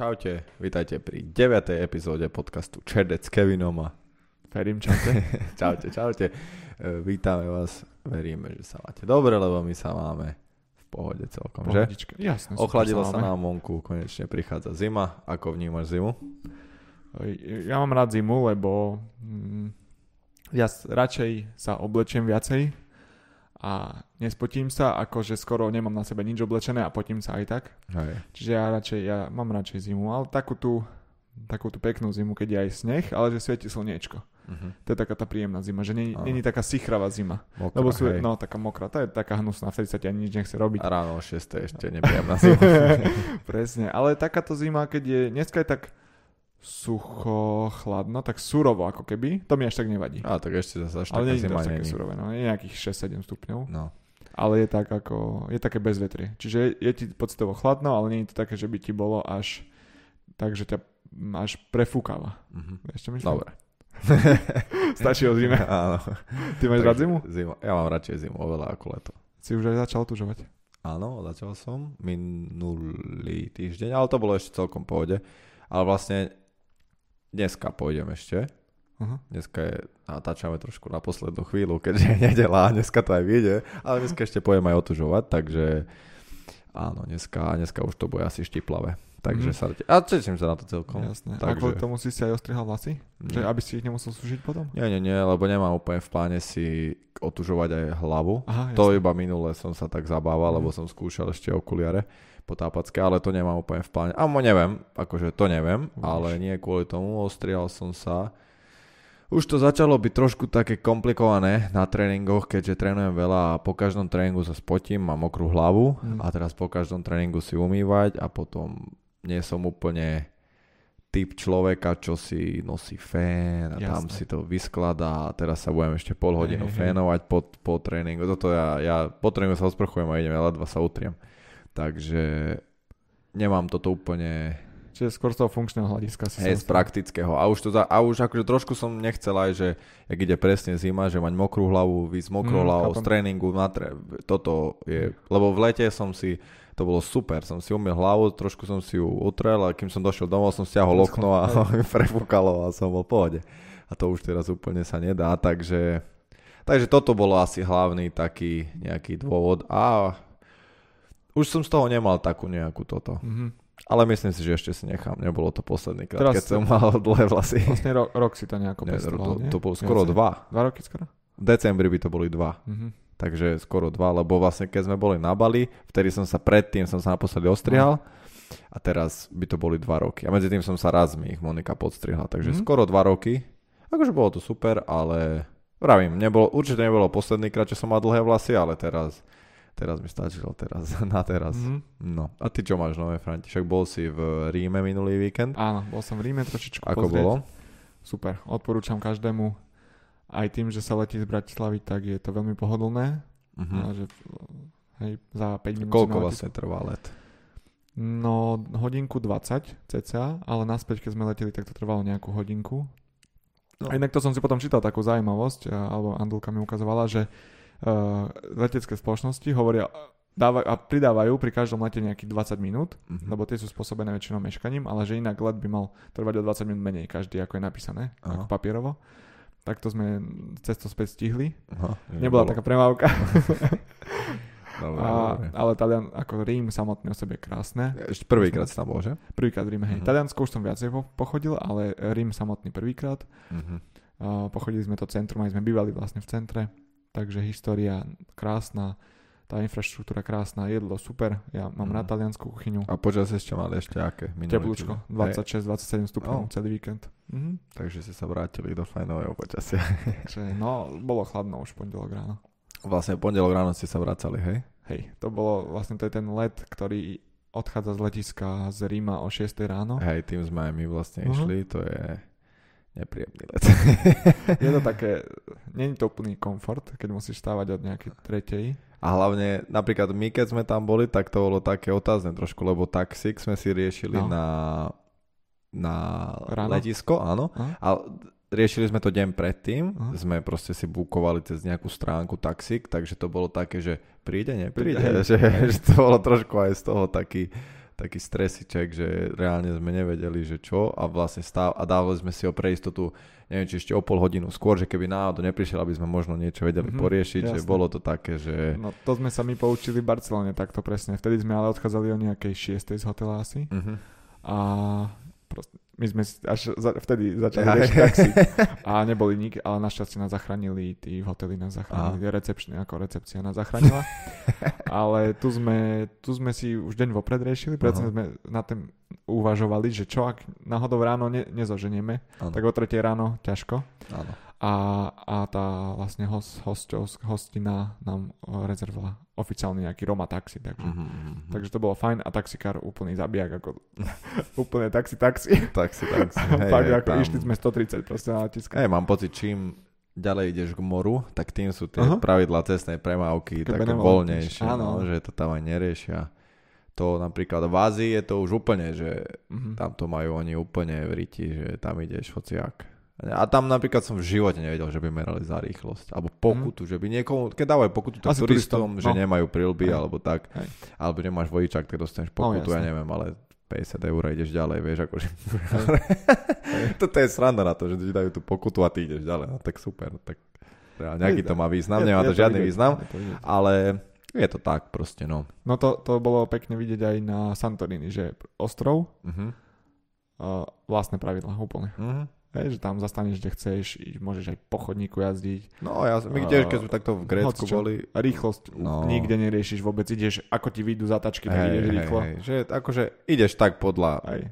Čaute, vítajte pri 9. epizóde podcastu Čerdec s Kevinom a Ferím, čaute. čaute, čaute. Vítame vás, veríme, že sa máte dobre, lebo my sa máme v pohode celkom, že? Pohodička. Jasne. super Ochladilo sa máme. nám vonku, konečne prichádza zima. Ako vnímaš zimu? Ja mám rád zimu, lebo mm, ja radšej sa oblečiem viacej a nespotím sa, ako že skoro nemám na sebe nič oblečené a potím sa aj tak. Hej. Čiže ja radšej, ja mám radšej zimu, ale takú tú, takú tú peknú zimu, keď je aj sneh, ale že svieti slniečko. Uh-huh. To je taká tá príjemná zima, že není, není taká sichravá zima. Mokrá, Lebo sú, hej. no taká mokrá, to je taká hnusná, vtedy sa ti ani nič nechce robiť. A ráno o 6. ešte nepríjemná zima. Presne, ale takáto zima, keď je, dneska je tak sucho, chladno, tak surovo ako keby, to mi až tak nevadí. A tak ešte zase až Ale nie je to také surové, no, je nejakých 6-7 stupňov, No. ale je tak ako, je také bezvetrie. Čiže je, je ti pocitovo chladno, ale nie je to také, že by ti bolo až tak, že ťa až prefúkava. Vieš čo myslím? Dobre. Stačí o zime. Áno. Ty máš rád zimu? Zimu. Ja mám radšej zimu oveľa ako leto. Si už aj začal tužovať. Áno, začal som minulý týždeň, ale to bolo ešte celkom pohode. Ale vlastne dneska pôjdem ešte. Aha. Dneska je, natáčame trošku na poslednú chvíľu, keďže je nedela, dneska to aj vyjde, ale dneska ešte pojem aj otužovať, takže áno, dneska, dneska už to bude asi štiplavé. Takže Mhm. sa, a teším sa na to celkom. Jasné. A Takže- kvôli tomu si si aj ostrihal vlasy? Že aby si ich nemusel sušiť potom? Nie, nie, nie, lebo nemám úplne v pláne si otužovať aj hlavu. Aha, To iba minule som sa tak zabával, Mhm. lebo som skúšal ešte okuliare potápacké, ale to nemám úplne v pláne. A mo neviem, akože to neviem, Uvidíš. ale nie kvôli tomu, ostrial som sa. Už to začalo byť trošku také komplikované na tréningoch, keďže trénujem veľa a po každom tréningu sa spotím, mám mokrú hlavu Mhm. a teraz po každom tréningu si umývať a potom nie som úplne typ človeka, čo si nosí fén a tam Jasné. si to vyskladá a teraz sa budem ešte pol hodinu hej. fénovať po, po tréningu. Toto ja, ja po tréningu sa osprchujem a idem, ja ledva sa utriem. Takže nemám toto úplne Čiže skôr z toho funkčného hľadiska si hej, z praktického. A už, to za, a už akože trošku som nechcel aj, že jak ide presne zima, že mať mokrú hlavu, výsť mokrou Mm, hlavou z tréningu na tre, toto je, lebo v lete som si, to bolo super, som si umil hlavu, trošku som si ju utrel a kým som došiel domov, som stiahol okno a prefúkalo a som bol v pohode. A to už teraz úplne sa nedá, takže, takže toto bolo asi hlavný taký nejaký dôvod a už som z toho nemal takú nejakú toto. Mhm. Ale myslím si, že ešte si nechám. Nebolo to posledný krát, Teraz keď som mal dlhé vlasy. Vlastne rok, rok si to nejako Ne, pestoval, to, nie? to bolo skoro Viacej? dva. Dva roky skoro? V decembri by to boli dva. Mhm. Takže skoro dva, lebo vlastne keď sme boli na Bali, vtedy som sa predtým som sa naposledy ostrihal a teraz by to boli dva roky. A medzi tým som sa raz mi ich Monika podstrihla, takže Mhm. skoro dva roky. Akože bolo to super, ale vravím, nebolo, určite nebolo posledný krát, čo som mal dlhé vlasy, ale teraz, teraz mi stačilo teraz, na teraz. Mhm. No, a ty čo máš nové, Franti? Však bol si v Ríme minulý víkend. Áno, bol som v Ríme trošičku Ako pozrieť. bolo? Super, odporúčam každému. Aj tým, že sa letí z Bratislavy, tak je to veľmi pohodlné. Mhm. A že, hej, za 5 minút. Koľko vlastne trvá let? No, hodinku 20 cca, ale naspäť, keď sme leteli, tak to trvalo nejakú hodinku. No. A inak to som si potom čítal takú zaujímavosť, alebo Andulka mi ukazovala, že letecké spoločnosti hovoria dávajú, a pridávajú pri každom lete nejakých 20 minút, Mhm. lebo tie sú spôsobené väčšinou meškaním, ale že inak let by mal trvať o 20 minút menej každý, ako je napísané, Aha. ako papierovo. Tak to sme cesto späť stihli. Aha, Nebola taká premávka, Dobre, a, dobre. ale Talian, ako Rím samotný o sebe je krásne. Ešte prvýkrát si tam bol, že? Prvýkrát v Ríme, hej. Mhm. Taliansko už som viacej po- pochodil, ale Rím samotný prvýkrát. Mhm. Uh, pochodili sme to centrum, aj sme bývali vlastne v centre, takže história krásna, tá infraštruktúra krásna, jedlo super, ja mám Mhm. rád taliansku kuchyňu, A počas ešte mali ešte aké? Teplúčko, týždeň? 26-27 stupňov Oh. celý víkend. Mhm. Takže ste sa vrátili do fajnového počasia. Takže, no, bolo chladno už pondelok ráno. vlastne pondelok ráno ste sa vracali, hej? Hej, to bolo, vlastne to je ten let, ktorý odchádza z letiska z Ríma o 6 ráno. Hej, tým sme aj my vlastne Mhm. išli, to je nepríjemný let. Je to také, není to úplný komfort, keď musíš stávať od nejakej tretej. A hlavne, napríklad my, keď sme tam boli, tak to bolo také otázne trošku, lebo taxík sme si riešili No. na, na Ráno? letisko, áno. Aha. A riešili sme to deň predtým, Aha. sme proste si bukovali cez nejakú stránku taxík, takže to bolo také, že príde, nepríde, Hej. že, že to bolo trošku aj z toho taký, taký stresiček, že reálne sme nevedeli, že čo a vlastne stav a dávali sme si ho pre istotu, neviem, či ešte o pol hodinu skôr, že keby náhodou neprišiel, aby sme možno niečo vedeli Mhm, poriešiť, že jasné. bolo to také, že... No to sme sa my poučili v Barcelone takto presne. Vtedy sme ale odchádzali o nejakej 6. z hotela asi. Mhm. A my sme až za, vtedy začali Aj. riešiť taxi. A neboli nik, ale našťastie nás zachránili, tí v hoteli nás zachránili, recepčne, ako recepcia nás zachránila. ale tu sme, tu sme si už deň vopred riešili, preto Aha. sme na tým uvažovali, že čo ak náhodou ráno ne, nezoženieme, Áno, tak o 3 ráno ťažko. áno. A, a tá vlastne host, hosťov, hostina nám o, rezervovala oficiálny nejaký Roma taxi, takže, Mhm, mhm, mhm. takže to bolo fajn a taxikár úplný zabijak, ako úplne taxi taxi. Tak si, tak si. Hej, Fakt, hej, ako tam- išli sme 130 proste na letisku. Hej, mám pocit, čím ďalej ideš k moru, tak tým sú tie Aha. pravidlá cestnej premávky Také také voľnejšie, no, že to tam aj neriešia. To napríklad v Ázii je to už úplne, že Mhm. tam to majú oni úplne v riti, že tam ideš hociak. A tam napríklad som v živote nevedel, že by merali za rýchlosť. Alebo pokutu, že by niekomu, keď dávajú pokutu tak Asi turistom, turistom, že no. nemajú prilby Hej. alebo tak. Hej. Alebo nemáš vodičák, tak dostaneš No, pokutu, ja jasné. neviem, ale 50 eur a ideš ďalej, vieš, akože... Toto je sranda na to, že ti dajú tú pokutu a ty ideš ďalej, no tak super, no tak reálne, aký to má význam, nemá to žiadny význam, ale je to tak proste, no. No to, to bolo pekne vidieť aj na Santorini, že ostrov, Mhm. uh, vlastné pravidlá úplne. Mhm. Hej, že tam zastaneš, kde chceš, môžeš aj po chodníku jazdiť. No ja, my tiež, keď sme takto v Grécku boli, Rýchlosť No. nikde neriešiš vôbec, ideš, ako ti vyjdú zatačky, tak hej, ideš hej, rýchlo. hej, že akože ideš tak podľa, Aj.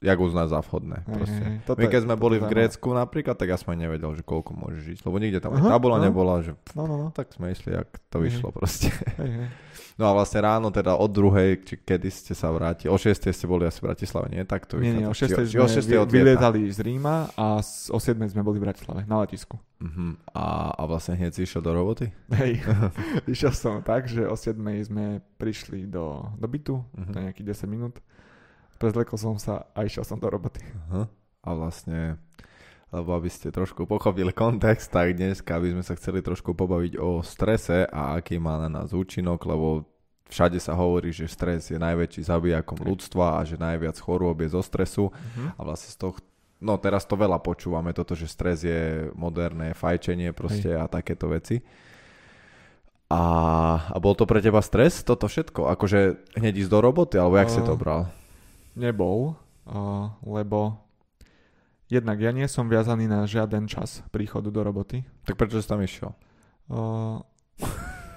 Jak uznáš za vhodné, proste. Toto My je- keď sme toto boli v. Grécku napríklad, tak ja som aj nevedel, že koľko môžeš ísť, lebo nikde tam Aha, tabula aha. nebola, že No, no, no. tak sme išli, jak to Mhm. vyšlo proste. Hej, hej. No a vlastne ráno teda od druhej, či kedy ste sa vrátili, o 6 ste boli asi v Bratislave, nie? Tak to Nie, nie, o vychádza. 6 Či- či sme o 6 vy- odlieta. vylietali z Ríma a o 7 sme boli v Bratislave, na letisku. Mhm. A, a vlastne hneď si išiel do roboty? Hej, išiel som tak, že o 7 sme prišli do, do bytu, Mhm. to nejakých 10 minút. Prezlekol som sa a išiel som do roboty. Aha. A vlastne, lebo aby ste trošku pochopili kontext, tak dneska by sme sa chceli trošku pobaviť o strese a aký má na nás účinok, lebo všade sa hovorí, že stres je najväčší zabijakom ľudstva a že najviac chorôb je zo stresu Mhm. a vlastne z toho No teraz to veľa počúvame, toto, že stres je moderné fajčenie proste a takéto veci. A, a bol to pre teba stres, toto všetko? Akože hneď ísť do roboty, alebo jak si to Uh, bral? Nebol, lebo jednak ja nie som viazaný na žiaden čas príchodu do roboty. Tak prečo si tam išiel? Uh,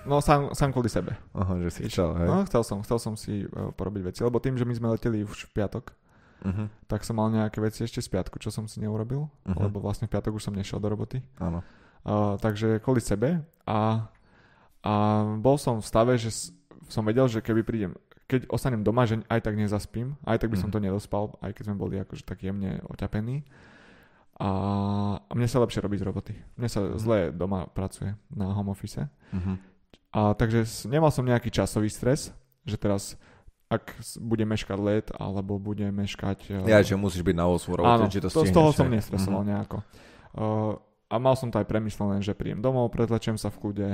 no sám, sám kvôli sebe. Aha, že si chcel, hej? No, chcel som, chcel som si uh, porobiť veci, lebo tým, že my sme leteli už v piatok, Uh-huh. tak som mal nejaké veci ešte z piatku, čo som si neurobil, Mhm. lebo vlastne v piatok už som nešiel do roboty. Áno. Uh, takže kvôli sebe a, a bol som v stave, že som vedel, že keby prídem, keď ostanem doma, že aj tak nezaspím, aj tak by som Mhm. to nedospal, aj keď sme boli akože tak jemne oťapení. A, mne sa lepšie robiť roboty. Mne sa Mhm. zle doma pracuje na home office. Uh-huh. A takže nemal som nejaký časový stres, že teraz ak bude meškať let, alebo bude meškať... eh, Ja, že musíš byť na 8 robote, Áno, či to to, z toho som nestresoval nejako. Uh, a mal som to aj premyslené, že príjem domov, prezlečem sa v kľude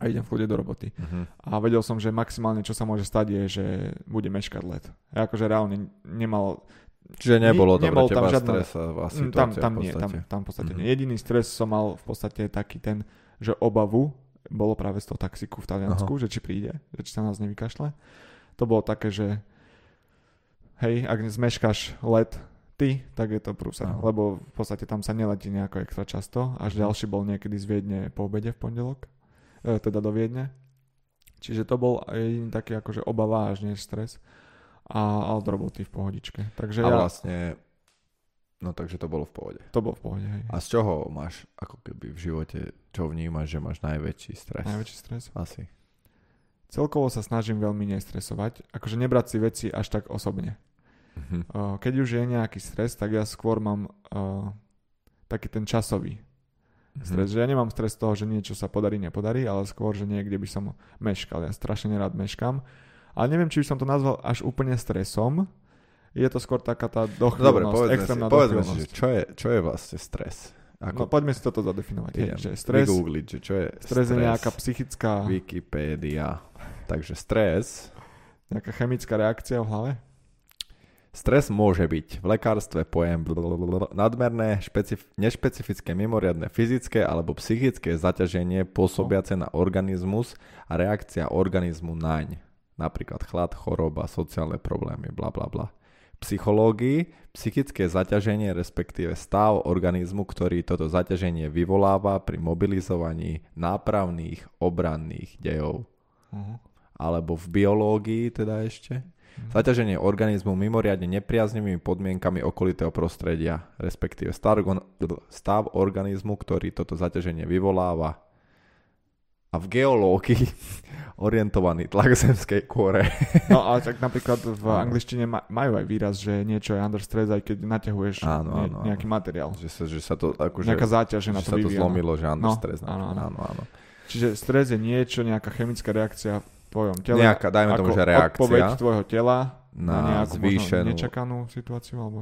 a idem v kľude do roboty. Uh-huh. A vedel som, že maximálne čo sa môže stať je, že bude meškať let. Ja akože reálne nemal... Čiže nebolo to Nebol pre tam žiadna- stresová Mm, situácia tam, tam v nie, tam, podstate. tam v podstate Mhm. nie. Jediný stres som mal v podstate taký ten, že obavu bolo práve z toho taxiku v Taliansku, že či príde, že či sa nás nevykašle. To bolo také, že hej, ak zmeškáš let ty, tak je to prúsa. Lebo v podstate tam sa neletí nejako extra často. Až Mhm. ďalší bol niekedy z Viedne po obede v pondelok. E, teda do Viedne. Čiže to bol jediný taký akože obava až nie stres. A, ale do roboty v pohodičke. Takže A ja, vlastne, no takže to bolo v pohode. to bol v pohode. Hej. A z čoho máš, ako keby v živote, čo vnímaš, že máš najväčší stres? Najväčší stres. Asi. Celkovo sa snažím veľmi nestresovať. Akože nebrať si veci až tak osobne. Uh-huh. Uh, keď už je nejaký stres, tak ja skôr mám uh, taký ten časový Mhm. stres. Že ja nemám stres z toho, že niečo sa podarí, nepodarí, ale skôr, že niekde by som meškal. Ja strašne nerád meškam. Ale neviem, či by som to nazval až úplne stresom. Je to skôr taká tá No dobre, dochvíľnosť, povedzme si, extrémna povedzme si, že dochvíľnosť. čo je, čo je vlastne stres? No Ako poďme si toto zadefinovať. Hej, idem že stres, vygoogliť, že čo je stres je nejaká psychická... Wikipedia. Takže stres Nejaká chemická reakcia v hlave? Stres môže byť v lekárstve pojem blablabla, nadmerné, špecif- nešpecifické, mimoriadne fyzické alebo psychické zaťaženie pôsobiace na organizmus a reakcia organizmu naň. Napríklad chlad, choroba, sociálne problémy, bla bla bla. Psychológii psychické zaťaženie, respektíve stav organizmu, ktorý toto zaťaženie vyvoláva pri mobilizovaní nápravných obranných dejov. Uh-huh. Alebo v biológii teda ešte Zaťaženie organizmu mimoriadne nepriaznivými podmienkami okolitého prostredia, respektíve stav, organizmu, ktorý toto zaťaženie vyvoláva. A v geológii orientovaný tlak zemskej kôre. No ale tak napríklad v angličtine majú aj výraz, že niečo je under stress, aj keď naťahuješ áno, áno, nejaký materiál. Že sa, že sa to, akože, Nejaká záťaž, že na to sa to zlomilo, že under no, stress. Áno, áno. áno, áno. Čiže stres je niečo, nejaká chemická reakcia tvojom tele. Nejaká, dajme tomu, že reakcia. Odpoveď tvojho tela na, na nejakú zvýšenú... nečakanú situáciu, alebo...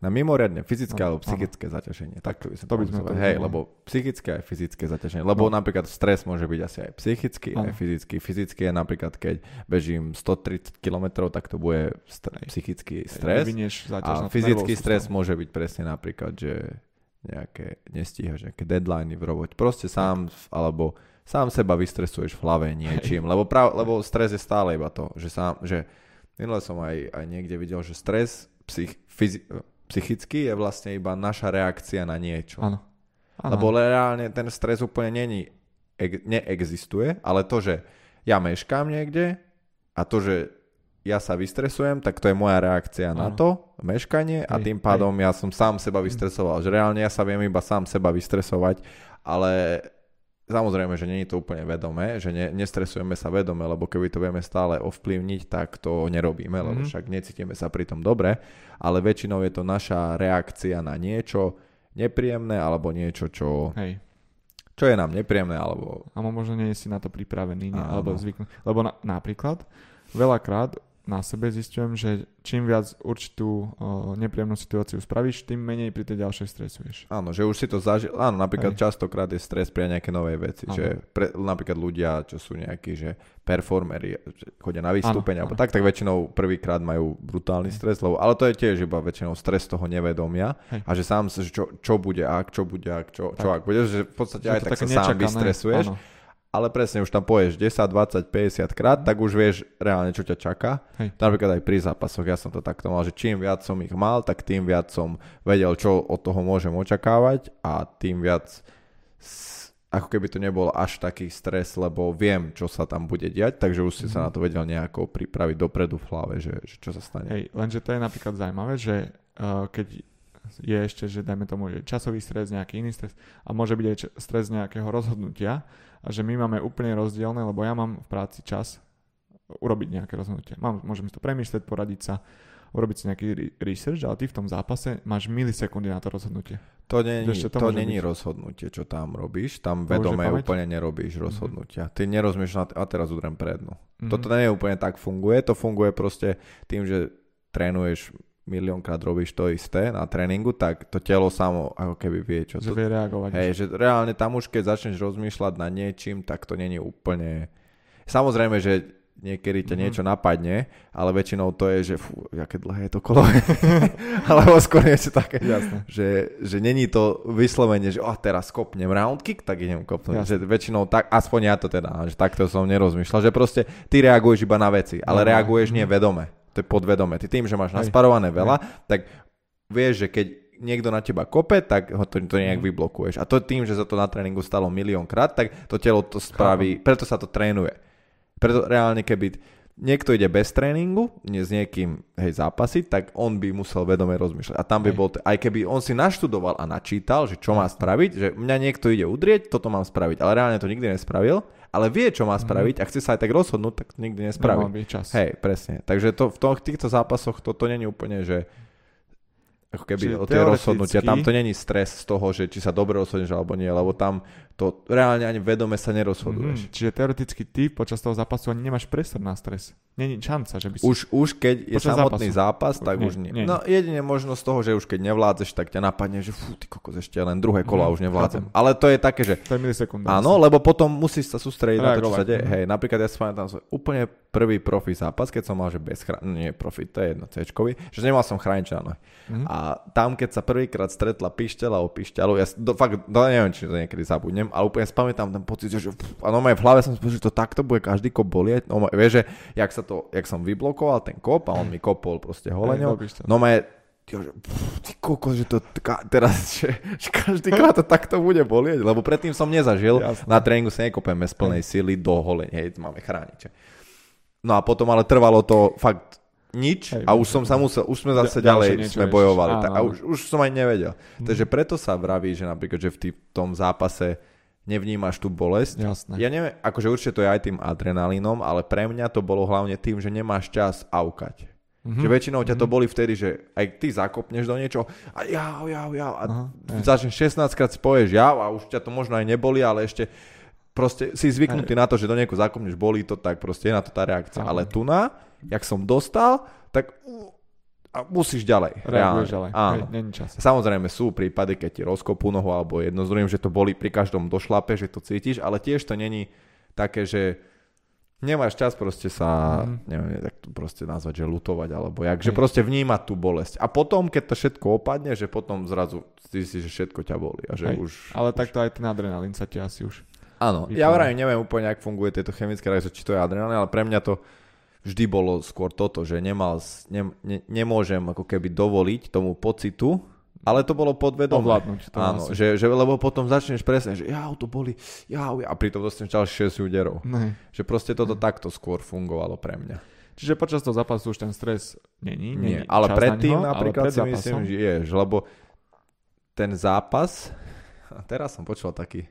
Na mimoriadne fyzické no, alebo psychické áno. zaťaženie. Tak to by som to by sme to Hej, lebo psychické aj fyzické zaťaženie. Lebo no. napríklad stres môže byť asi aj psychický, ano. aj fyzický. Fyzický je napríklad, keď bežím 130 km, tak to bude st- psychický stres. a fyzický stres stavu. môže byť presne napríklad, že nejaké nestíhaš, nejaké deadliny v robote. Proste sám, alebo sám seba vystresuješ v hlave niečím, lebo, prav, lebo stres je stále iba to, že sám, že minule som aj, aj niekde videl, že stres psych, fyzi, psychický je vlastne iba naša reakcia na niečo. Áno. Lebo reálne ten stres úplne není, neexistuje, ale to, že ja meškám niekde a to, že ja sa vystresujem, tak to je moja reakcia ano. na to, meškanie a tým pádom ja som sám seba vystresoval. Že reálne ja sa viem iba sám seba vystresovať, ale Samozrejme, že nie je to úplne vedomé, že ne, nestresujeme sa vedome, lebo keby to vieme stále ovplyvniť, tak to nerobíme, mm-hmm. lebo mhm. však necítime sa pri tom dobre, ale väčšinou je to naša reakcia na niečo nepríjemné alebo niečo, čo, Hej. čo je nám nepríjemné. Alebo... A možno nie si na to pripravený, ne, alebo zvyknutý. Lebo na, napríklad veľakrát na sebe zistujem, že čím viac určitú o, nepríjemnú situáciu spravíš, tým menej pri tej ďalšej stresuješ. Áno, že už si to zažil. Áno, napríklad Aj. častokrát je stres pre nejaké nové veci. Že pre, napríklad ľudia, čo sú nejakí, že performery, chodia na vystúpenia, alebo tak, tak väčšinou prvýkrát majú brutálny stres, lebo, ale to je tiež iba väčšinou stres toho nevedomia Hej. a že sám sa, čo, čo bude ak, čo bude ak, čo, čo ak bude, že v podstate že aj tak sa nečakané. sám vystresuješ. Áno ale presne už tam poješ 10, 20, 50 krát, tak už vieš reálne, čo ťa čaká. Hej. Napríklad aj pri zápasoch, ja som to takto mal, že čím viac som ich mal, tak tým viac som vedel, čo od toho môžem očakávať a tým viac ako keby to nebol až taký stres, lebo viem, čo sa tam bude diať, takže už si mm-hmm. sa mhm. na to vedel nejako pripraviť dopredu v hlave, že, že čo sa stane. Hej, lenže to je napríklad zaujímavé, že uh, keď je ešte, že dajme tomu, že časový stres, nejaký iný stres a môže byť aj stres nejakého rozhodnutia, a že my máme úplne rozdielne, lebo ja mám v práci čas urobiť nejaké rozhodnutie. Mám, môžem si to premyslieť, poradiť sa, urobiť si nejaký research, ale ty v tom zápase máš milisekundy na to rozhodnutie. To není, to, to není rozhodnutie, čo tam robíš. Tam vedome úplne nerobíš mhm. rozhodnutia. Mm-hmm. Ty t- a teraz udrem prednu. Mm-hmm. Toto nie úplne tak funguje. To funguje proste tým, že trénuješ miliónkrát robíš to isté na tréningu, tak to telo samo ako keby vie, čo to... vie reagovať. Hej, že reálne tam už keď začneš rozmýšľať nad niečím, tak to není úplne... Samozrejme, že niekedy ťa mm-hmm. niečo napadne, ale väčšinou to je, že fú, aké dlhé je to kolo. Alebo skôr niečo také, Jasne. že, že není to vyslovene, že oh, teraz kopnem round kick, tak idem kopnúť. Že väčšinou tak, aspoň ja to teda, že takto som nerozmýšľal, že proste ty reaguješ iba na veci, ale no, reaguješ nie mhm. To je podvedome. Ty tým, že máš nasparované veľa, tak vieš, že keď niekto na teba kope, tak ho to, to nejak mhm. vyblokuješ. A to tým, že sa to na tréningu stalo miliónkrát, tak to telo to spraví, preto sa to trénuje. Preto reálne, keby niekto ide bez tréningu, nie s niekým hej, zápasy, tak on by musel vedome rozmýšľať. A tam by bol, aj keby on si naštudoval a načítal, že čo má spraviť, že mňa niekto ide udrieť, toto mám spraviť, ale reálne to nikdy nespravil, ale vie, čo má mhm. spraviť a chce sa aj tak rozhodnúť, tak to nikdy nespraví. čas. Hej, presne. Takže to, v týchto zápasoch to, to není úplne, že ako keby o tie rozhodnutia. Tam to není stres z toho, že či sa dobre rozhodneš alebo nie, lebo tam to reálne ani vedome sa nerozhoduješ. Mm, čiže teoreticky ty počas toho zápasu ani nemáš priestor na stres. není šanca, že by si... Už, už keď je Počas samotný zápas, zápasu. tak Nie, už nie. nie. No jedine možno z toho, že už keď nevládzeš, tak ťa napadne, že fú, ty kokos, ešte len druhé kolo a Mhm, už nevládzem. chápem. Ale to je také, že To je milisekunda. áno, lebo potom musíš sa sústrediť na to, čo sa deje. Mhm. Hej, napríklad ja si pamätám svoj úplne prvý profi zápas, keď som mal, že bez chrán... nie profi, to je jedno c že nemal som chránič na nohy. Mhm. A tam, keď sa prvýkrát stretla pišťala o pišťalu, ja do, fakt, do, neviem, či to niekedy zabudnem, ale úplne spamätám ten pocit, že pff, a no v hlave som si že to takto bude každý kop bolieť. No, vieš, že jak, sa to, jak som vyblokoval ten kop a on mi kopol proste to. no že, ty kokos, že to ka, teraz, že, že každýkrát to takto bude bolieť, lebo predtým som nezažil, Jasné. na tréningu sa nekopeme z plnej sily do holeň, hej, máme chrániče. No a potom ale trvalo to fakt nič Hej, a už som sa musel, už sme zase Ďalšie ďalej sme bojovali Áno, tak, a áno. už, už som aj nevedel. Mhm. Takže preto sa vraví, že napríklad, že v tý, tom zápase nevnímaš tú bolesť. Jasné. Ja neviem, akože určite to je aj tým adrenalínom, ale pre mňa to bolo hlavne tým, že nemáš čas aukať. Mhm. Že väčšinou ťa to boli vtedy, že aj ty zakopneš do niečo a jau, jau, jau a Aha, hej. začneš 16 krát si povieš jau a už ťa to možno aj neboli, ale ešte proste si zvyknutý na to, že do niekoho zakopneš, bolí to, tak proste je na to tá reakcia. Áno. Ale tu na, jak som dostal, tak a musíš ďalej. Reaguješ ďalej. Áno. Není čas. Samozrejme sú prípady, keď ti rozkopú nohu alebo jedno z druhým, že to boli pri každom došlape, že to cítiš, ale tiež to není také, že nemáš čas proste sa, Mhm. neviem, tak to proste nazvať, že lutovať alebo jak, že Hej. proste vnímať tú bolesť. A potom, keď to všetko opadne, že potom zrazu zistíš, že všetko ťa boli a že Hej. už... Ale už... takto aj ten adrenalín sa ti asi už... Áno, ja vrajím, neviem úplne, ak funguje tieto chemické reakcie, či to je adrenalín, ale pre mňa to vždy bolo skôr toto, že nemal, ne, ne, nemôžem ako keby dovoliť tomu pocitu, ale to bolo podvedomé. Ovládnuť to Áno, asi. že, že, lebo potom začneš presne, že jau, to boli, jau, a pritom dostaneš ďalších 6 úderov. Ne. Že proste toto takto skôr fungovalo pre mňa. Čiže počas toho zápasu už ten stres není. Nie, není ale čas predtým na ňo, napríklad ale pred si myslím, že je, lebo ten zápas, a teraz som počul taký,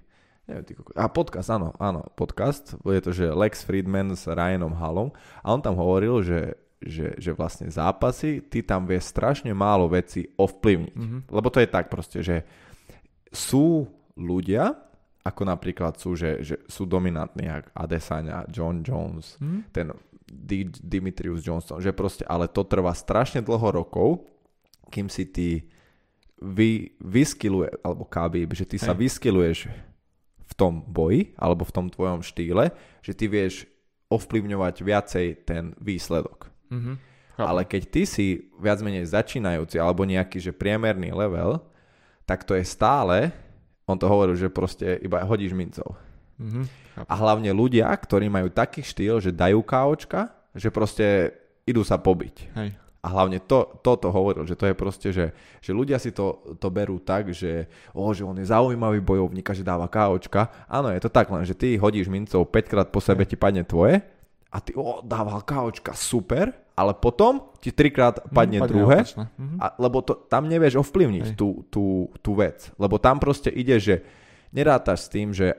neviem, ty, koko- a podcast, áno, áno, podcast, je to, že Lex Friedman s Ryanom Hallom a on tam hovoril, že, že, že vlastne zápasy, ty tam vieš strašne málo veci ovplyvniť. Mhm. Lebo to je tak proste, že sú ľudia, ako napríklad sú, že, že sú dominantní, jak Adesanya, John Jones, Mhm. ten D- Dimitrius Johnson, že proste, ale to trvá strašne dlho rokov, kým si ty vy, vyskiluje, alebo Khabib, že ty sa Hej. vyskiluješ v tom boji, alebo v tom tvojom štýle, že ty vieš ovplyvňovať viacej ten výsledok. Mhm. Chápem. Ale keď ty si viac menej začínajúci alebo nejaký že priemerný level, tak to je stále, on to hovoril, že proste iba hodíš mincov. Mhm. Chápem. A hlavne ľudia, ktorí majú taký štýl, že dajú káočka, že proste idú sa pobiť. Hej. A hlavne to, toto hovoril, že to je proste, že, že ľudia si to, to berú tak, že, o, že on je zaujímavý bojovník a že dáva káočka. Áno, je to tak len, že ty hodíš mincov 5 krát po sebe ti padne tvoje a ty, o, dával káočka, super, ale potom ti trikrát padne Mhm, druhé, opačné. Mhm. a, lebo to, tam nevieš ovplyvniť Hej. tú, tú, tú vec. Lebo tam proste ide, že nerátaš s tým, že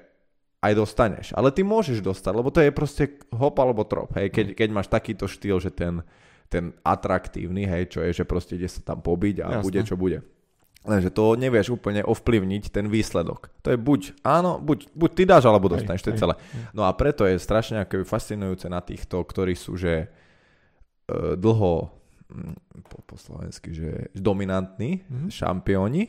aj dostaneš. Ale ty môžeš dostať, lebo to je proste hop alebo trop. Hej, Mhm. keď, keď máš takýto štýl, že ten, ten atraktívny, hej, čo je, že proste ide sa tam pobiť a Jasné. bude čo bude. Lenže to nevieš úplne ovplyvniť ten výsledok. To je buď áno, buď, buď ty dáš, alebo dostaneš, to je celé. No a preto je strašne akoby fascinujúce na týchto, ktorí sú, že e, dlho mm, po, po slovensky, že dominantní Mhm. šampióni,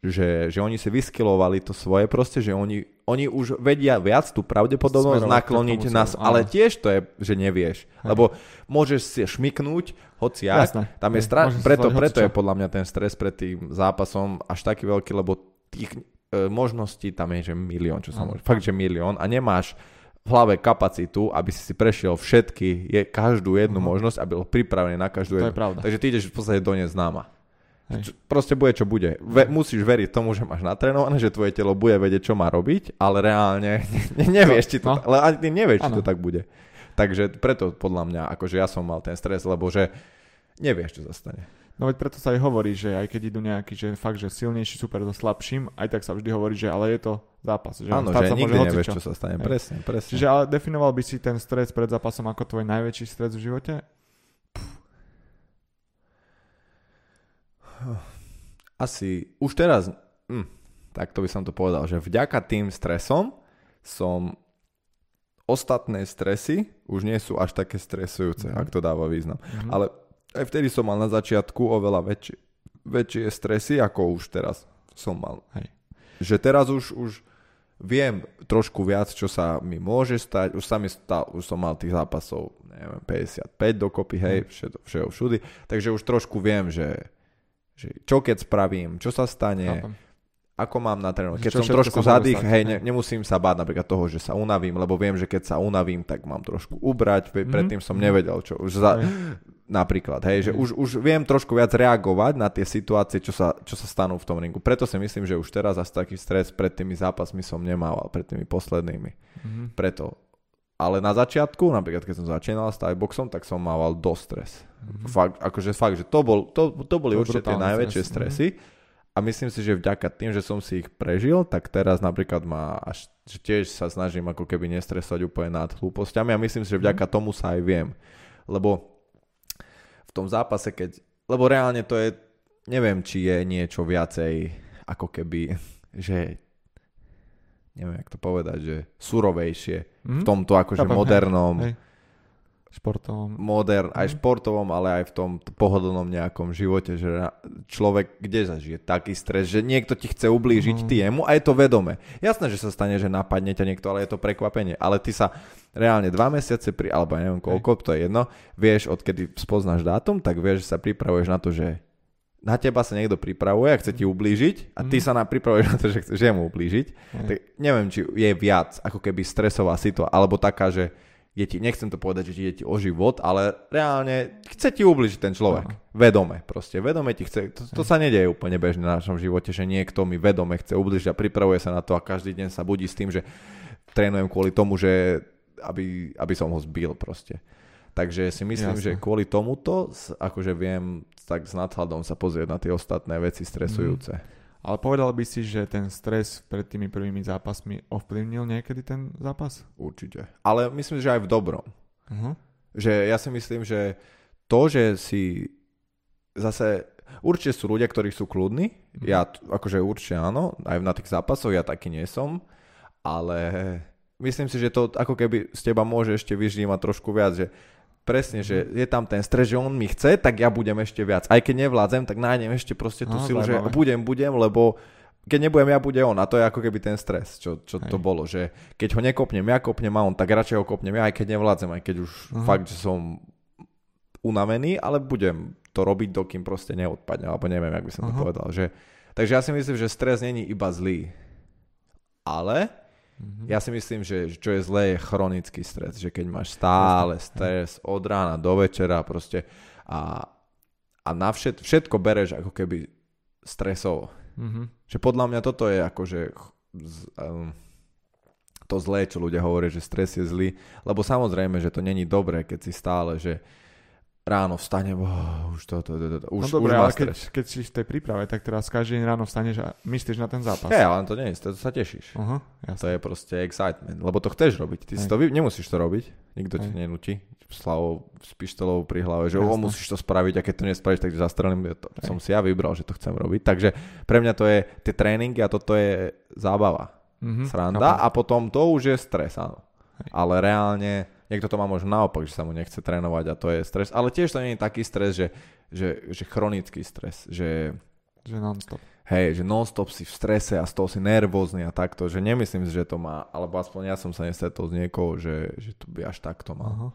že, že oni si vyskilovali to svoje proste, že oni, oni už vedia viac tú pravdepodobnosť Smerovať nakloniť nás, smeru, ale áno. tiež to je, že nevieš. Hej. Lebo môžeš si šmiknúť, hoci jak, Jasné. tam je stra- preto, preto je podľa mňa ten stres pred tým zápasom až taký veľký, lebo tých e, možností tam je, že milión, čo sa Áno. môže. Fakt, že milión a nemáš v hlave kapacitu, aby si si prešiel všetky, je každú jednu Mhm. možnosť a byl pripravený na každú To je jednu. pravda. Takže ty ideš v podstate do neznáma. Hej. Proste bude, čo bude. Ve, musíš veriť tomu, že máš natrénované, že tvoje telo bude vedieť, čo má robiť, ale reálne ne, nevieš, či to, No. ale ani ty nevieš, či to tak bude. Takže preto podľa mňa, akože ja som mal ten stres, lebo že nevieš, čo sa stane. No veď preto sa aj hovorí, že aj keď idú nejaký, že fakt, že silnejší super so slabším, aj tak sa vždy hovorí, že ale je to zápas. Že Áno, že môže nikdy hocičo. nevieš, čo sa stane. Presne, presne. Čiže ale definoval by si ten stres pred zápasom ako tvoj najväčší stres v živote? asi už teraz, hm, tak to by som to povedal, že vďaka tým stresom som ostatné stresy už nie sú až také stresujúce, Mhm. ak to dáva význam. Mhm. Ale aj vtedy som mal na začiatku oveľa väčšie, väčšie stresy, ako už teraz som mal. Hej. Že teraz už, už viem trošku viac, čo sa mi môže stať. Už sa mi stal, už som mal tých zápasov, neviem, 55 dokopy, hej, všetko, všetko všudy. Takže už trošku viem, že, že čo keď spravím, čo sa stane, Chápem. ako mám natrénovať. Keď čo som trošku zadých, hej, ne, nemusím sa báť napríklad toho, že sa unavím, lebo viem, že keď sa unavím, tak mám trošku ubrať. Mhm. Predtým som Mhm. nevedel, čo už za, Hej. napríklad, hej, že Hej. už, už viem trošku viac reagovať na tie situácie, čo sa, čo sa stanú v tom ringu. Preto si myslím, že už teraz asi taký stres pred tými zápasmi som nemával, pred tými poslednými. Mhm. Preto. Ale na začiatku, napríklad keď som začínal s boxom, tak som mával dosť stres. Mhm. Fakt, akože fakt, že to, bol, to, to boli To určite tie najväčšie stres, stresy. A myslím si, že vďaka tým, že som si ich prežil, tak teraz napríklad ma až, že tiež sa snažím ako keby nestresovať úplne nad hlúpostiami a myslím si, že vďaka tomu sa aj viem. Lebo v tom zápase, keď... Lebo reálne to je... Neviem, či je niečo viacej ako keby, že neviem, jak to povedať, že surovejšie v Mhm. tomto akože Chápem, hej, modernom hej. Športovom. modern, aj Mhm. športovom, ale aj v tom pohodlnom nejakom živote, že človek kde zažije taký stres, že niekto ti chce ublížiť Mhm. ty jemu a je to vedome. Jasné, že sa stane, že napadne ťa niekto, ale je to prekvapenie. Ale ty sa reálne dva mesiace, pri, alebo ja neviem koľko, to je jedno, vieš, odkedy spoznáš dátum, tak vieš, že sa pripravuješ na to, že na teba sa niekto pripravuje a chce ti ublížiť a ty Mhm. sa na, pripravuješ na to, že chceš jemu ublížiť. Hej. Tak neviem, či je viac ako keby stresová situácia, alebo taká, že je ti, nechcem to povedať, že ti je ti o život, ale reálne chce ti ubližiť ten človek. Aha. Vedome proste. Vedome ti chce. To, to sa nedieje úplne bežne na našom živote, že niekto mi vedome chce ubližiť a pripravuje sa na to a každý deň sa budí s tým, že trénujem kvôli tomu, že aby, aby som ho zbil proste. Takže si myslím, Jasné. že kvôli tomuto akože viem tak s nadhľadom sa pozrieť na tie ostatné veci stresujúce. Ale povedal by si, že ten stres pred tými prvými zápasmi ovplyvnil niekedy ten zápas? Určite. Ale myslím, že aj v dobrom. Uh-huh. Že ja si myslím, že to, že si zase určite sú ľudia, ktorí sú kľudní, Mhm. ja akože určite áno, aj na tých zápasoch ja taký nie som, ale myslím si, že to ako keby z teba môže ešte vyždímať trošku viac, že presne, že Mhm. je tam ten stres, že on mi chce, tak ja budem ešte viac. Aj keď nevládzem, tak nájdem ešte proste tú Á, silu, že budem, budem, lebo keď nebudem ja, bude on. A to je ako keby ten stres, čo, čo to bolo. Že keď ho nekopnem ja, kopnem a on, tak radšej ho kopnem ja, aj keď nevládzem, aj keď už Aha. fakt, že som unavený, ale budem to robiť, dokým proste neodpadne, alebo neviem, jak by som to Aha. povedal. Že, takže ja si myslím, že stres není iba zlý. Ale Mhm. ja si myslím, že čo je zlé, je chronický stres. Že keď máš stále stres od rána do večera proste a, a na všet, všetko bereš ako keby stresovo. Mhm. Že podľa mňa toto je akože um, to zlé, čo ľudia hovoria, že stres je zlý, lebo samozrejme, že to není dobré, keď si stále, že ráno vstane, oh, už to, to, to, to, už, no dobre, už ale keď, stres. keď si v tej príprave, tak teraz každý deň ráno vstaneš a myslíš na ten zápas. Hej, ale to nie je, to sa tešíš. Aha, To jasne. je proste excitement, lebo to chceš robiť. Ty si Hej. to, nemusíš to robiť, nikto ti Hej. nenúti slavou s pištolou pri hlave, že o, Jasné. musíš to spraviť a keď to nespravíš, tak zastrelím. To Hej. som si ja vybral, že to chcem robiť. Takže pre mňa to je tie tréningy a toto je zábava. Mhm, sranda chápem. a potom to už je stres, áno. Hej. Ale reálne, niekto to má možno naopak, že sa mu nechce trénovať a to je stres. Ale tiež to nie je taký stres, že, že, že chronický stres, že Že non-stop. hej, že non-stop si v strese a z toho si nervózny a takto, že nemyslím si, že to má, alebo aspoň ja som sa nestretol s niekoho, že, že to by až takto mal. Aha.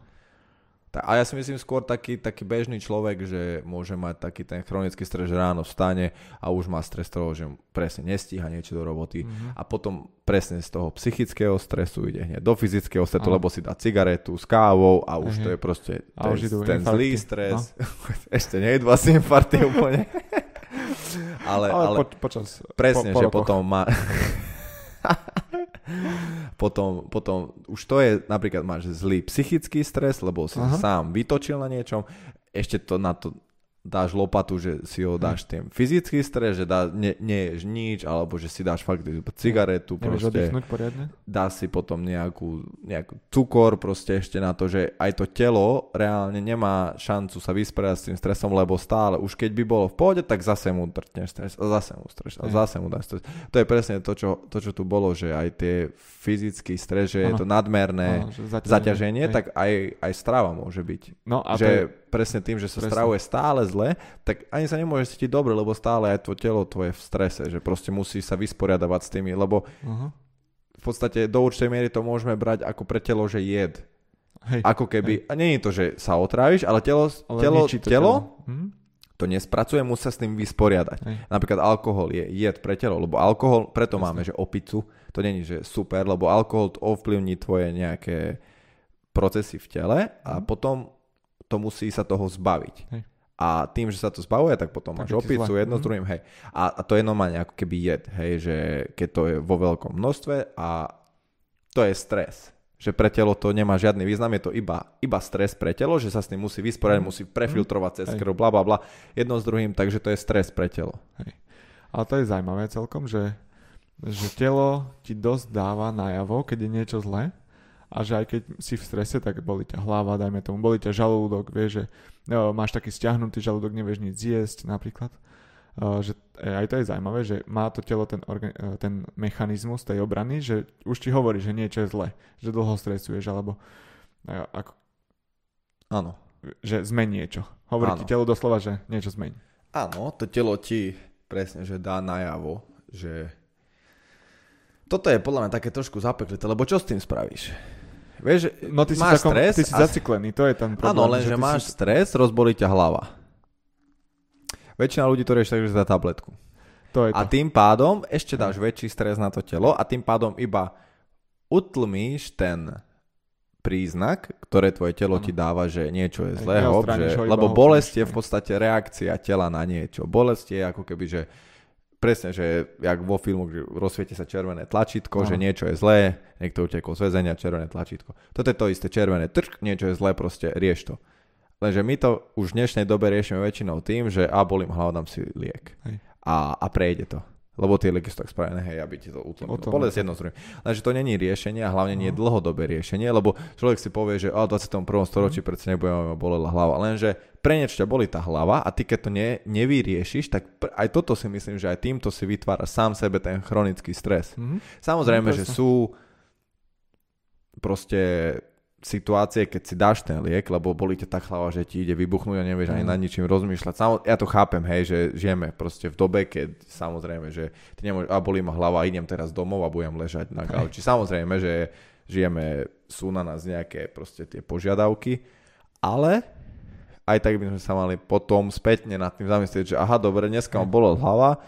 A ja si myslím skôr taký, taký bežný človek, že môže mať taký ten chronický stres, že ráno vstane a už má stres toho, že presne nestíha niečo do roboty Mhm. a potom presne z toho psychického stresu ide hneď do fyzického stresu, Áno. lebo si dá cigaretu s kávou a už Hej, to je proste ten, ten infarkty. zlý stres. Ešte nie je asi infarkty úplne. ale, Ale, ale, po, počas... presne, po, po že rokoch. potom má... potom, potom už to je, napríklad máš zlý psychický stres, lebo si Aha. sám vytočil na niečom, ešte to na to dáš lopatu, že si ho dáš tým fyzický stres, že dá, ne, neješ nič, alebo že si dáš fakt cigaretu, Nevieš proste, poriadne? dá si potom nejakú, nejakú cukor proste ešte na to, že aj to telo reálne nemá šancu sa vysporiadať s tým stresom, lebo stále, už keď by bolo v pohode, tak zase mu trtneš stres, a zase mu stres, a zase mu dáš stres. To je presne to čo, to, čo tu bolo, že aj tie fyzický stres, že ano. je to nadmerné ano, zaťaženie, zaťaženie tak aj, aj strava môže byť. No a že to je... presne tým, že sa presne. stravuje stále zle, tak ani sa nemôže cítiť dobre, lebo stále aj to telo tvoje v strese, že proste musí sa vysporiadavať s tými, lebo uh-huh. v podstate do určitej miery to môžeme brať ako pre telo, že jed. Hej, ako keby, hej. a nie je to, že sa otráviš, ale telo, ale telo, to telo, telo hm? to nespracuje, musí sa s tým vysporiadať. Hej. Napríklad alkohol je jed pre telo, lebo alkohol, preto Jasne. máme, že opicu, to není, že super, lebo alkohol ovplyvní tvoje nejaké procesy v tele a hm. potom to musí sa toho zbaviť. Hej. A tým, že sa to zbavuje, tak potom tak máš opicu zle. jedno mm. s mhm. druhým, hej. A, a to je normálne ako keby jed, hej, že keď to je vo veľkom množstve a to je stres. Že pre telo to nemá žiadny význam, je to iba, iba stres pre telo, že sa s tým musí vysporiadať, mm. musí prefiltrovať cez krv, bla bla bla, jedno s druhým, takže to je stres pre telo. Hej. Ale to je zaujímavé celkom, že, že telo ti dosť dáva najavo, keď je niečo zlé a že aj keď si v strese, tak boli ťa hlava, dajme tomu, boli ťa žalúdok, vieš, že no, máš taký stiahnutý žalúdok, nevieš nič zjesť napríklad. Uh, že aj to je zaujímavé, že má to telo ten, orga- e, ten mechanizmus tej obrany, že už ti hovorí, že niečo je zle, že dlho stresuješ, alebo uh, ako... Áno. Že zmen niečo. Hovorí Áno. ti telo doslova, že niečo zmení. Áno, to telo ti presne, že dá najavo, že toto je podľa mňa také trošku zapeklité, lebo čo s tým spravíš? Vieš, no ty máš si takom, stres. Ty si a... zaciklený, to je ten problém. Áno, len že, že máš si... stres, rozbolí ťa hlava. Väčšina ľudí to rieši tak, že za tabletku. To je to. A tým pádom ešte dáš väčší stres na to telo a tým pádom iba utlmíš ten príznak, ktoré tvoje telo ano. ti dáva, že niečo je zlé, že, lebo bolesť je v podstate reakcia tela na niečo. Bolesť je ako keby, že presne, že jak vo filmu, že rozsvieti sa červené tlačítko, no. že niečo je zlé, niekto utekol z väzenia, červené tlačítko. Toto je to isté, červené trk, niečo je zlé, proste rieš to. Lenže my to už v dnešnej dobe riešime väčšinou tým, že a bolím hlavu, dám si liek. A, a prejde to. Lebo tie lieky sú tak spravené, hej, aby ti to utlmilo. Bolesť jedno z Lenže to není riešenie a hlavne nie je no. dlhodobé riešenie, lebo človek si povie, že v 21. storočí mm. predsa nebudeme bolela hlava. Lenže pre niečo ťa boli tá hlava a ty keď to ne, nevyriešiš, tak aj toto si myslím, že aj týmto si vytvára sám sebe ten chronický stres. Mm-hmm. Samozrejme, no, že sú proste situácie, keď si dáš ten liek, lebo boli ťa tak hlava, že ti ide vybuchnúť a nevieš mm. ani nad ničím rozmýšľať. Samo, ja to chápem, hej, že žijeme proste v dobe, keď samozrejme, že ty nemôžeš, a bolí ma hlava, idem teraz domov a budem ležať na gauči. Samozrejme, že žijeme, sú na nás nejaké proste tie požiadavky, ale aj tak by sme sa mali potom spätne nad tým zamyslieť, že aha, dobre, dneska ma bola hlava,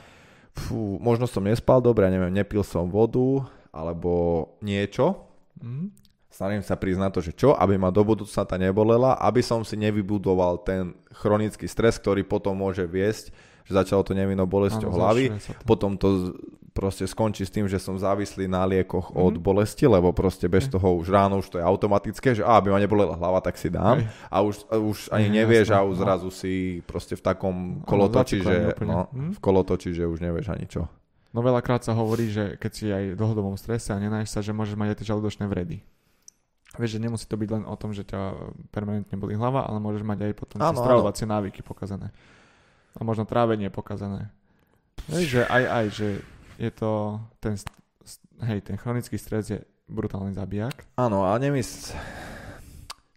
fú, možno som nespal dobre, ja neviem, nepil som vodu, alebo niečo, mm snažím sa prísť na to, že čo, aby ma do budúcna tá nebolela, aby som si nevybudoval ten chronický stres, ktorý potom môže viesť, že začalo to nevinnou bolesťou hlavy, to. potom to proste skončí s tým, že som závislý na liekoch mm-hmm. od bolesti, lebo proste bez toho už ráno už to je automatické, že á, aby ma nebolela hlava, tak si dám a už, už ani mm, nevieš a už no. zrazu si proste v takom kolotoči, že, no, mm? v kolotoči, že už nevieš ani čo. No veľakrát sa hovorí, že keď si aj v dlhodobom strese a nenáš sa, že môžeš mať aj tie žalúdočné vredy. Vieš, že nemusí to byť len o tom, že ťa permanentne boli hlava, ale môžeš mať aj potom tie stravovacie návyky pokazané. A možno trávenie pokazané. Vieš, že aj, aj, že je to ten, hej, ten chronický stres je brutálny zabijak. Áno, a nemysl...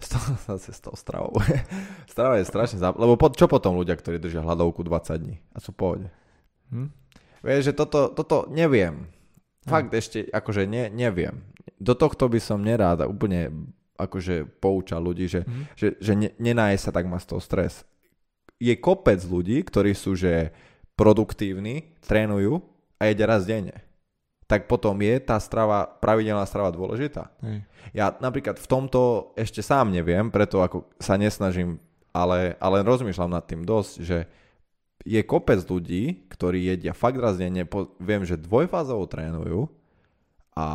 Zase s tou stravou. Strava je strašne zab... Lebo po, čo potom ľudia, ktorí držia hladovku 20 dní a sú v pohode? Hm? Vieš, že toto, toto neviem. Fakt hm. ešte, akože ne, neviem do tohto by som nerád úplne akože poučal ľudí, že, mm. že, že ne, nenáje sa tak má z toho stres. Je kopec ľudí, ktorí sú že produktívni, trénujú a jedia raz denne. Tak potom je tá strava, pravidelná strava dôležitá. Hej. Ja napríklad v tomto ešte sám neviem, preto ako sa nesnažím, ale, ale rozmýšľam nad tým dosť, že je kopec ľudí, ktorí jedia fakt raz denne, po, viem, že dvojfázovo trénujú a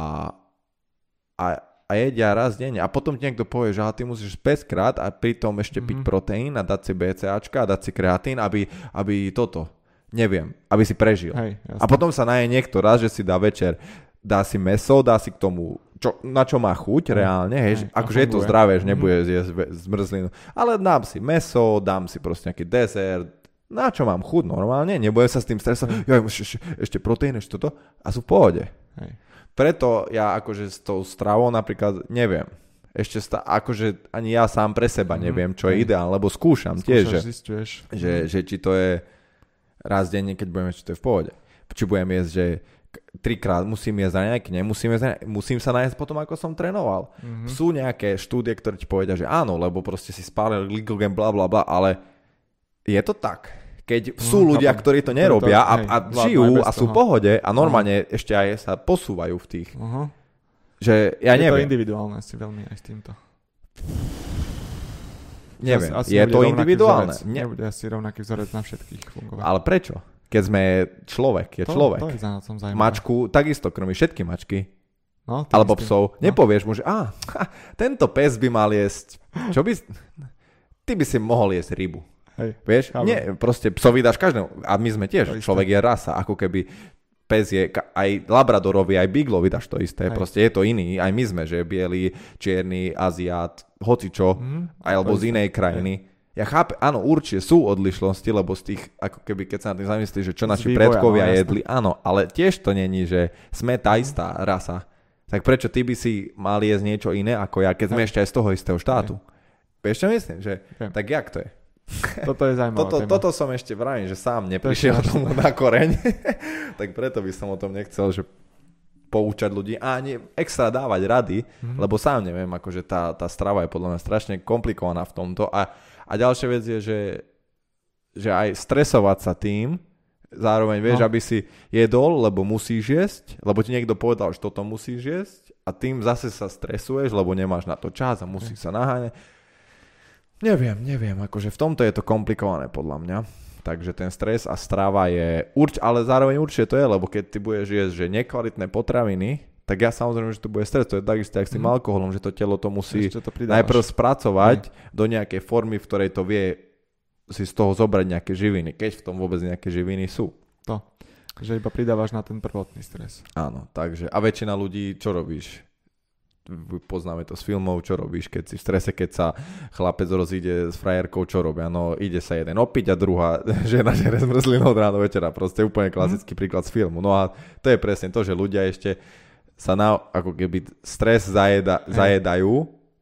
a a jedia raz denne a potom ti niekto povie, že ty musíš 5 krát a pritom ešte mm-hmm. piť Mhm. proteín a dať si BCAčka a dať si kreatín, aby, aby toto, neviem, aby si prežil. Hej. A potom sa naje niekto raz, že si dá večer, dá si meso, dá si k tomu, čo, na čo má chuť reálne, hej, Hej, akože je to zdravé, že Mhm. nebude zjesť ve- zmrzlinu, ale dám si meso, dám si proste nejaký dezert, na čo mám chuť normálne, nebudem sa s tým stresovať, jo, ešte, ešte proteín, ešte toto a sú v pohode. Hej. Preto ja akože s tou stravou napríklad neviem. Ešte sta- akože ani ja sám pre seba Mhm, neviem, čo je hej. ideálne, lebo skúšam tiež, že, Skúšaš, zisťuješ. že, že či to je raz denne, keď budeme, či to je v pohode. Či budem jesť, že trikrát musím jesť raňajky, nemusím jesť raňajky, musím sa nájsť potom, ako som trénoval. Mhm. Sú nejaké štúdie, ktoré ti povedia, že áno, lebo proste si spálil glykogen, bla bla bla, ale je to tak. Keď sú Mhm, ľudia, ktorí to Ktorí to- nerobia a, hej, a žijú a sú v pohode a normálne ešte aj sa posúvajú v tých, Aha. že ja je to neviem, individuálne si veľmi aj s týmto. neviem, Asi je nebude to individuálne. Vzorec, Ne, Nebude asi rovnaký vzorec na všetkých fungovať. ale prečo? Keď sme človek, je to, človek. To je za zaujímavé. Mačku takisto krmi všetky mačky, no, alebo psov. No. Nepovieš mu, že á, ha, tento pes by mal jesť. Čo by... Ty by si mohol jesť rybu. Hej. Vieš? Chápem. Nie, proste psovi dáš každému. A my sme To tiež. isté. Človek je rasa. Ako keby pes je, aj Labradorovi, aj Beaglovi dáš to isté. Hej. Proste je to iný. Aj my sme, že biely, čierny, aziat, hocičo, Mhm. alebo To z isté. inej krajiny. Ja chápem, áno, určite sú odlišnosti, lebo z tých, ako keby, keď sa na tým zamyslíš, že čo Z naši vývoja, predkovia no, jedli, áno, ale tiež to není, že sme tá istá rasa. Tak prečo ty by si mal jesť niečo iné ako ja, keď sme ešte aj z toho istého štátu? Vieš čo myslím? Že, tak jak to je? Toto je zaujímavé. Toto, toto som ešte vravím, že sám neprišiel To tomu na koreň, tak preto by som o tom nechcel, že poučať ľudí a ani extra dávať rady, Mhm. lebo sám neviem, akože tá, tá strava je podľa mňa strašne komplikovaná v tomto a, a ďalšia vec je, že, že aj stresovať sa tým, zároveň vieš, No. aby si jedol, lebo musíš jesť, lebo ti niekto povedal, že toto musíš jesť a tým zase sa stresuješ, lebo nemáš na to čas a musíš sa naháňať. Neviem, neviem, akože v tomto je to komplikované podľa mňa. Takže ten stres a strava je urč, ale zároveň určite to je, lebo keď ty budeš jesť, že nekvalitné potraviny, tak ja samozrejme, že to bude stres, to je takisto jak s tým Mhm. alkoholom, že to telo to musí to najprv spracovať do nejakej formy, v ktorej to vie si z toho zobrať nejaké živiny, keď v tom vôbec nejaké živiny sú. Že iba pridávaš na ten prvotný stres. Áno, takže a väčšina ľudí, čo robíš? Poznáme to z filmov, čo robíš, keď si v strese, keď sa chlapec rozíde s frajerkou, čo robia? No ide sa jeden opiť a druhá žena žere zmrzlinu od rána do večera. Proste úplne klasický príklad z filmu. No a to je presne to, že ľudia ešte sa na, ako keby stres zajeda, Hej. zajedajú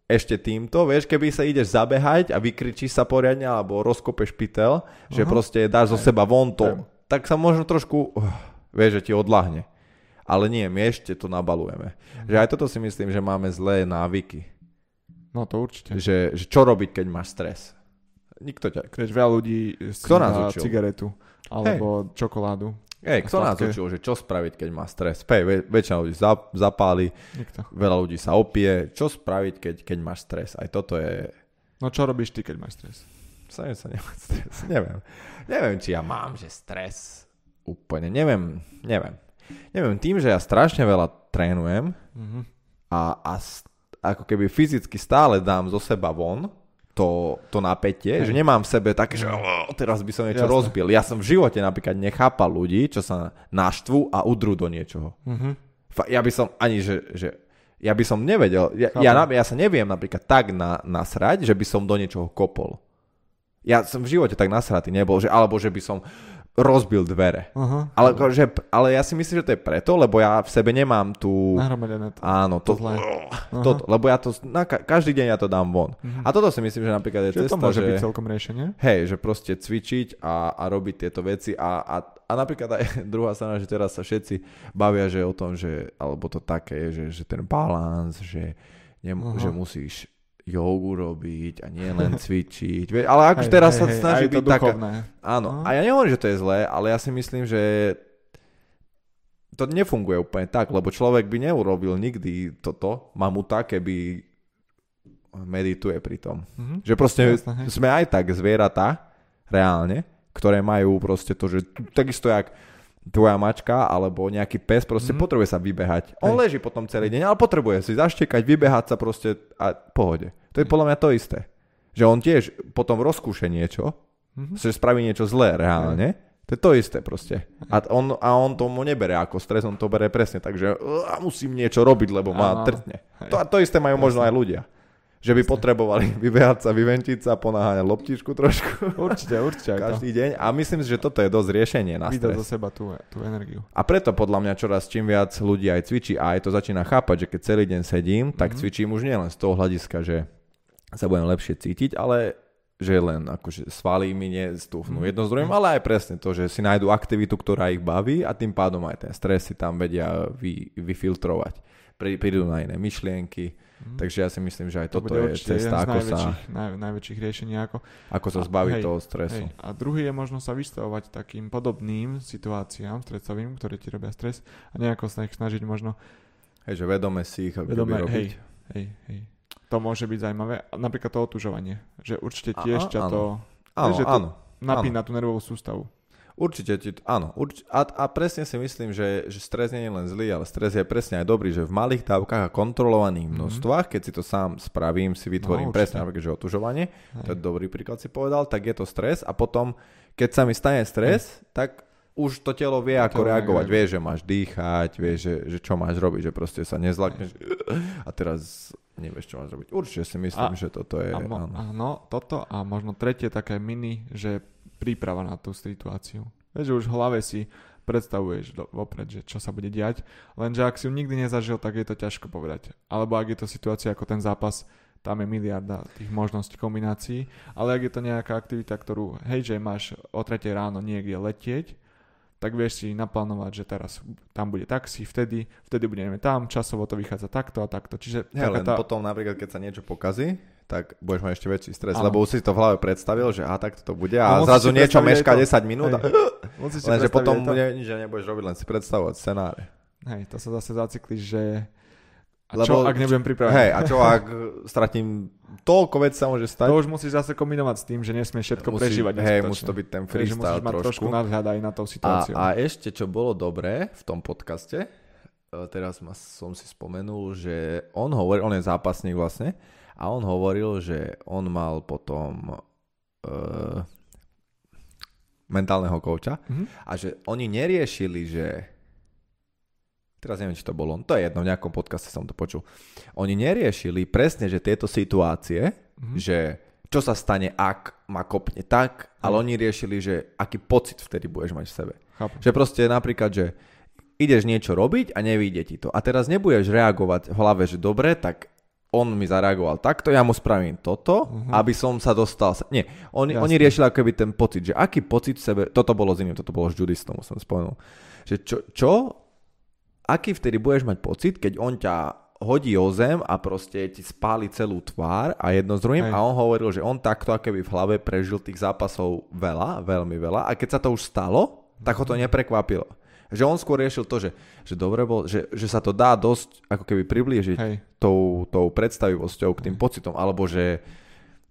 ešte týmto, vieš, keby sa ideš zabehať a vykričíš sa poriadne alebo rozkopeš pytel, že Aha. proste dáš zo seba von to, tak sa možno trošku, vieš, že ti odlahne. Ale nie, my ešte to nabalujeme. Že aj toto si myslím, že máme zlé návyky. No to určite. Že, že čo robiť, keď máš stres? Nikto ťa... Keď veľa ľudí si Kto nás učil? cigaretu alebo čokoládu. Hej, kto nás učil, že čo spraviť, keď má stres? Pej, väč- väčšina ľudí zap- zapáli, Nikto. veľa ľudí sa opije. Čo spraviť, keď, keď máš stres? Aj toto je... No čo robíš ty, keď máš stres? Snažím sa nemať stres. Neviem. Neviem, či ja mám, že stres. Úplne. Neviem. Neviem. Neviem, tým, že ja strašne veľa trénujem, Mhm. a, a ako keby fyzicky stále dám zo seba von to, to napätie, Hej. že nemám v sebe také, že "Oh, teraz by som niečo Jasné. rozbil. Ja som v živote napríklad nechápal ľudí, čo sa naštvú a udrú do niečoho. Mhm. Fa- Ja by som ani, že, že ja by som nevedel, ja, ja, ja sa neviem napríklad tak na, nasrať, že by som do niečoho kopol. Ja som v živote tak nasratý nebol, že, alebo že by som rozbil dvere. Aha. Ale, že, ale ja si myslím, že to je preto, lebo ja v sebe nemám tú... Nahromadené to. Áno, to, to. Aha. toto, lebo ja to, na, ka- každý deň ja to dám von. Mhm. A toto si myslím, že napríklad je Čiže cesta, to môže že, byť celkom riešenie. hej, že proste cvičiť a, a robiť tieto veci a, a, a napríklad aj druhá strana, že teraz sa všetci bavia, že o tom, že, alebo to také, že, že ten balans, že, nem, Aha. že musíš jogu robiť a nie len cvičiť. Ale Hej, teraz hej, sa hej, snaží byť taká... Áno, Aha. a ja nehovorím, že to je zlé, ale ja si myslím, že to nefunguje úplne tak, lebo človek by neurobil nikdy toto, mamuta, keby medituje pri tom. Mhm. Že proste Jasné, hej. sme aj tak zvieratá, reálne, ktoré majú proste to, že takisto jak tvoja mačka alebo nejaký pes proste mm. potrebuje sa vybehať. On leží potom celý deň, ale potrebuje si zaštekať, vybehať sa proste a pohode. To je podľa mňa to isté. Že on tiež potom rozkúše niečo, mm-hmm. že spraví niečo zlé reálne, to je to isté proste. A on, a on tomu nebere ako stres, on to bere presne, takže uh, musím niečo robiť, lebo ma trtne. To, to isté majú možno aj ľudia. Že by potrebovali vybehať sa, vyventiť sa, ponáhať loptičku trošku. Určite, určite. Každý to. deň. A myslím si, že toto je dosť riešenie na stres. zo seba tú, tú energiu. A preto podľa mňa čoraz čím viac ľudí aj cvičí a aj to začína chápať, že keď celý deň sedím, tak mm-hmm. cvičím už nielen z toho hľadiska, že sa budem lepšie cítiť, ale že len akože svalí mi nestúfnú jedno z druhým, ale aj presne to, že si nájdu aktivitu, ktorá ich baví a tým pádom aj ten stres si tam vedia vy, vyfiltrovať. Prídu na iné myšlienky, Mm. Takže ja si myslím, že aj to toto je cesta, ako sa... Naj, najväčších riešení, ako... Ako sa zbaviť toho stresu. Hej, a druhý je možno sa vystavovať takým podobným situáciám stresovým, ktoré ti robia stres a nejako sa ich snažiť možno... Hej, že vedome si ich vedome, robiť. Hej, hej, hej. To môže byť zaujímavé. Napríklad to otužovanie. Že určite tiež ťa to... Áno, že áno. Napína tú nervovú sústavu. Určite, ti, áno. Urč, a, a presne si myslím, že, že stres nie je len zlý, ale stres je presne aj dobrý, že v malých dávkach a kontrolovaných mhm. množstvách, keď si to sám spravím, si vytvorím no, presne napríklad, že otužovanie, Aj. to je dobrý príklad si povedal, tak je to stres a potom, keď sa mi stane stres, Aj. tak už to telo vie, ako telo reagovať. Vie, že máš dýchať, vie, že, že čo máš robiť, že proste sa nezlakneš a teraz nevieš, čo máš robiť. Určite si myslím, a, že toto je... Áno. áno, toto a možno tretie také mini, že príprava na tú situáciu. Vieš, že už v hlave si predstavuješ vopred, že čo sa bude diať, lenže ak si ju nikdy nezažil, tak je to ťažko povedať. Alebo ak je to situácia ako ten zápas, tam je miliarda tých možností kombinácií, ale ak je to nejaká aktivita, ktorú, hej, že máš o 3 ráno niekde letieť, tak vieš si naplánovať, že teraz tam bude taxi, vtedy, vtedy budeme tam, časovo to vychádza takto a takto. Čiže ja, len tá... potom napríklad, keď sa niečo pokazí, tak budeš mať ešte väčší stres, ano. lebo už si to v hlave predstavil, že a tak to bude a no, zrazu niečo meška 10 minút a... Lenže potom bude, nič nebudeš robiť, len si predstavovať scenáre. Hej, to sa zase zacykliš, že a lebo, čo, ak nebudem pripravený? Hej, a čo, ak stratím toľko vec sa môže stať. To už musíš zase kombinovať s tým, že nesmieš všetko musí, prežívať. Hej, musí to byť ten freestyle mať trošku. nadhľad aj na tú situáciu. A, a ešte, čo bolo dobré v tom podcaste, e, teraz ma, som si spomenul, že on hovorí, on je zápasník vlastne, a on hovoril, že on mal potom uh, mentálneho kouča mm-hmm. a že oni neriešili, že teraz neviem, či to bolo on, to je jedno, v nejakom podcaste som to počul. Oni neriešili presne, že tieto situácie, mm-hmm. že čo sa stane, ak ma kopne tak, ale mm. oni riešili, že aký pocit vtedy budeš mať v sebe. Chápu. Že proste napríklad, že ideš niečo robiť a nevíde ti to. A teraz nebudeš reagovať v hlave, že dobre, tak on mi zareagoval takto, ja mu spravím toto, uh-huh. aby som sa dostal... Sa... Nie, oni, oni riešili ako keby ten pocit, že aký pocit v sebe... Toto bolo s iným, toto bolo s judistom, som spomenul. Že čo, čo, aký vtedy budeš mať pocit, keď on ťa hodí o zem a proste ti spáli celú tvár a jedno s druhým Hej. a on hovoril, že on takto keby v hlave prežil tých zápasov veľa, veľmi veľa a keď sa to už stalo, tak ho to mhm. neprekvapilo. Že on skôr riešil to, že, že dobre bol, že, že sa to dá dosť ako keby priblížiť Hej. tou, tou predstavivosťou k tým Hej. pocitom, alebo že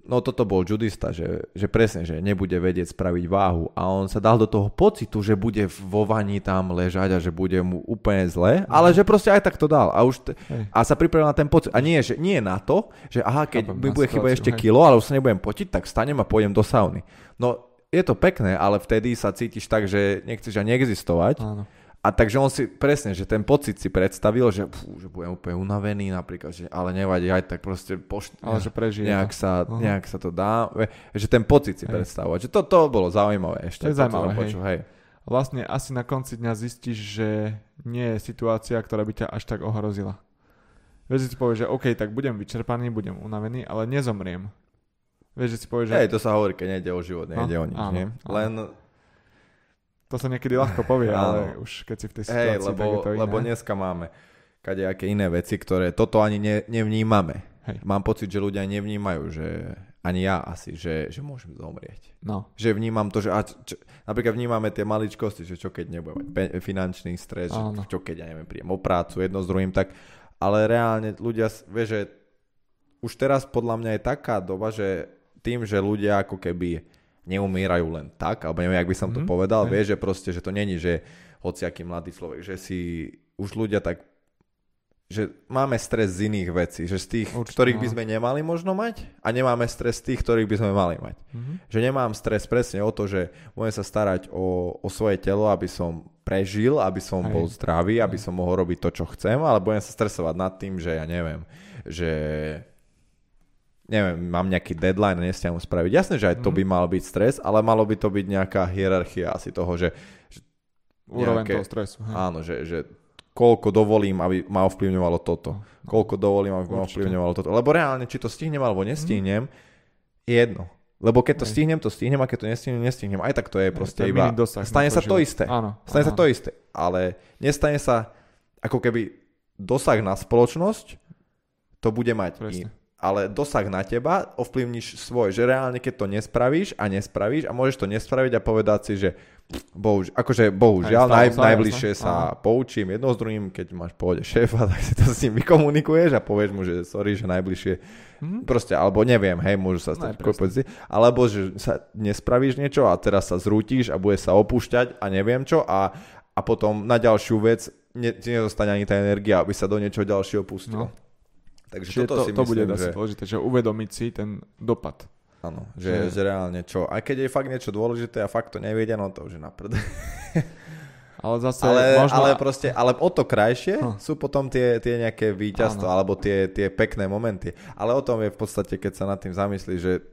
no toto bol judista, že, že presne, že nebude vedieť spraviť váhu a on sa dal do toho pocitu, že bude vo vani tam ležať a že bude mu úplne zle, ale že proste aj tak to dal a už t- a sa pripravil na ten pocit a nie, že nie na to, že aha, keď mi bude chýbať ešte hej. kilo, ale už sa nebudem potiť, tak stanem a pôjdem do sauny. No je to pekné, ale vtedy sa cítiš tak, že nechceš ani existovať. Áno. A takže on si, presne, že ten pocit si predstavil, že, fú, že budem úplne unavený napríklad, že, ale nevadí, aj tak proste pošt, ale že prežije nejak, sa, uh-huh. nejak sa to dá, že ten pocit si hej. predstavovať. Že to, to bolo zaujímavé ešte. To je zaujímavé, hej. Počul, hej. Vlastne asi na konci dňa zistíš, že nie je situácia, ktorá by ťa až tak ohrozila. Vieš, si povieš, že OK, tak budem vyčerpaný, budem unavený, ale nezomriem. Vieš, že si povieš, že... Hej, to sa hovorí, keď nejde o život, nejde no, o nič, áno, nie? Áno. Len... To sa niekedy ľahko povie, ale už keď si v tej situácii, Hej, lebo, tak je to iné. lebo dneska máme kadejaké iné veci, ktoré toto ani ne, nevnímame. Hej. Mám pocit, že ľudia nevnímajú, že ani ja asi, že, že môžem zomrieť. No. Že vnímam to, že a čo, napríklad vnímame tie maličkosti, že čo keď nebudem mať pe, finančný stres, že čo keď ja neviem, príjem o prácu jedno s druhým, tak ale reálne ľudia, vie, že už teraz podľa mňa je taká doba, že tým, že ľudia ako keby neumierajú len tak, alebo neviem, jak by som to Mhm, povedal, hej. vieš, že proste, že to není, že hociaký mladý človek, že si už ľudia tak že máme stres z iných vecí, že z tých, Určite, ktorých by no. sme nemali možno mať a nemáme stres z tých, ktorých by sme mali mať. Mhm. Že nemám stres presne o to, že budem sa starať o, o svoje telo, aby som prežil, aby som Hej. bol zdravý, aby som mohol robiť to, čo chcem, ale budem sa stresovať nad tým, že ja neviem, že neviem, mám nejaký deadline a nestiam spraviť. Jasné, že aj to Mhm. by mal byť stres, ale malo by to byť nejaká hierarchia asi toho, že Úroveň Nejaké- toho stresu. hej. áno, že, že koľko dovolím, aby ma ovplyvňovalo toto. No. Koľko dovolím, aby ma Určite. ovplyvňovalo toto. Lebo reálne, či to stihnem alebo nestihnem, je jedno. Lebo keď to stihnem, to stihnem a keď to nestihnem, nestihnem. Aj tak to je proste iba... dosah Stane sa to život. isté. Áno. Stane sa áno. to isté. Ale nestane sa ako keby dosah na spoločnosť, to bude mať Presne. Ale dosah na teba ovplyvníš svoj, že reálne keď to nespravíš a nespravíš a môžeš to nespraviť a povedať si, že bohuž, akože bohužiaľ, naj, najbližšie sa poučím jedno s druhým, keď máš pohode šéfa, tak si to s ním vykomunikuješ a povieš mu, že sorry, že najbližšie Mhm. proste, alebo neviem, hej, môžu sa stať pozície, alebo že sa nespravíš niečo a teraz sa zrútiš a bude sa opúšťať a neviem čo a, a potom na ďalšiu vec ne, ti nezostane ani tá energia, aby sa do niečoho ďalšieho pustil. No. Takže Čiže toto to, si to bude myslím, asi že, dôležité, že uvedomiť si ten dopad. áno, že, že- že reálne čo. Aj keď je fakt niečo dôležité a fakt to nevedia, no to už je na prd. Ale zase Ale, možno... ale proste, ale o to krajšie Hm. sú potom tie, tie nejaké víťazstva Áno. alebo tie, tie pekné momenty. Ale o tom je v podstate, keď sa nad tým zamyslí, že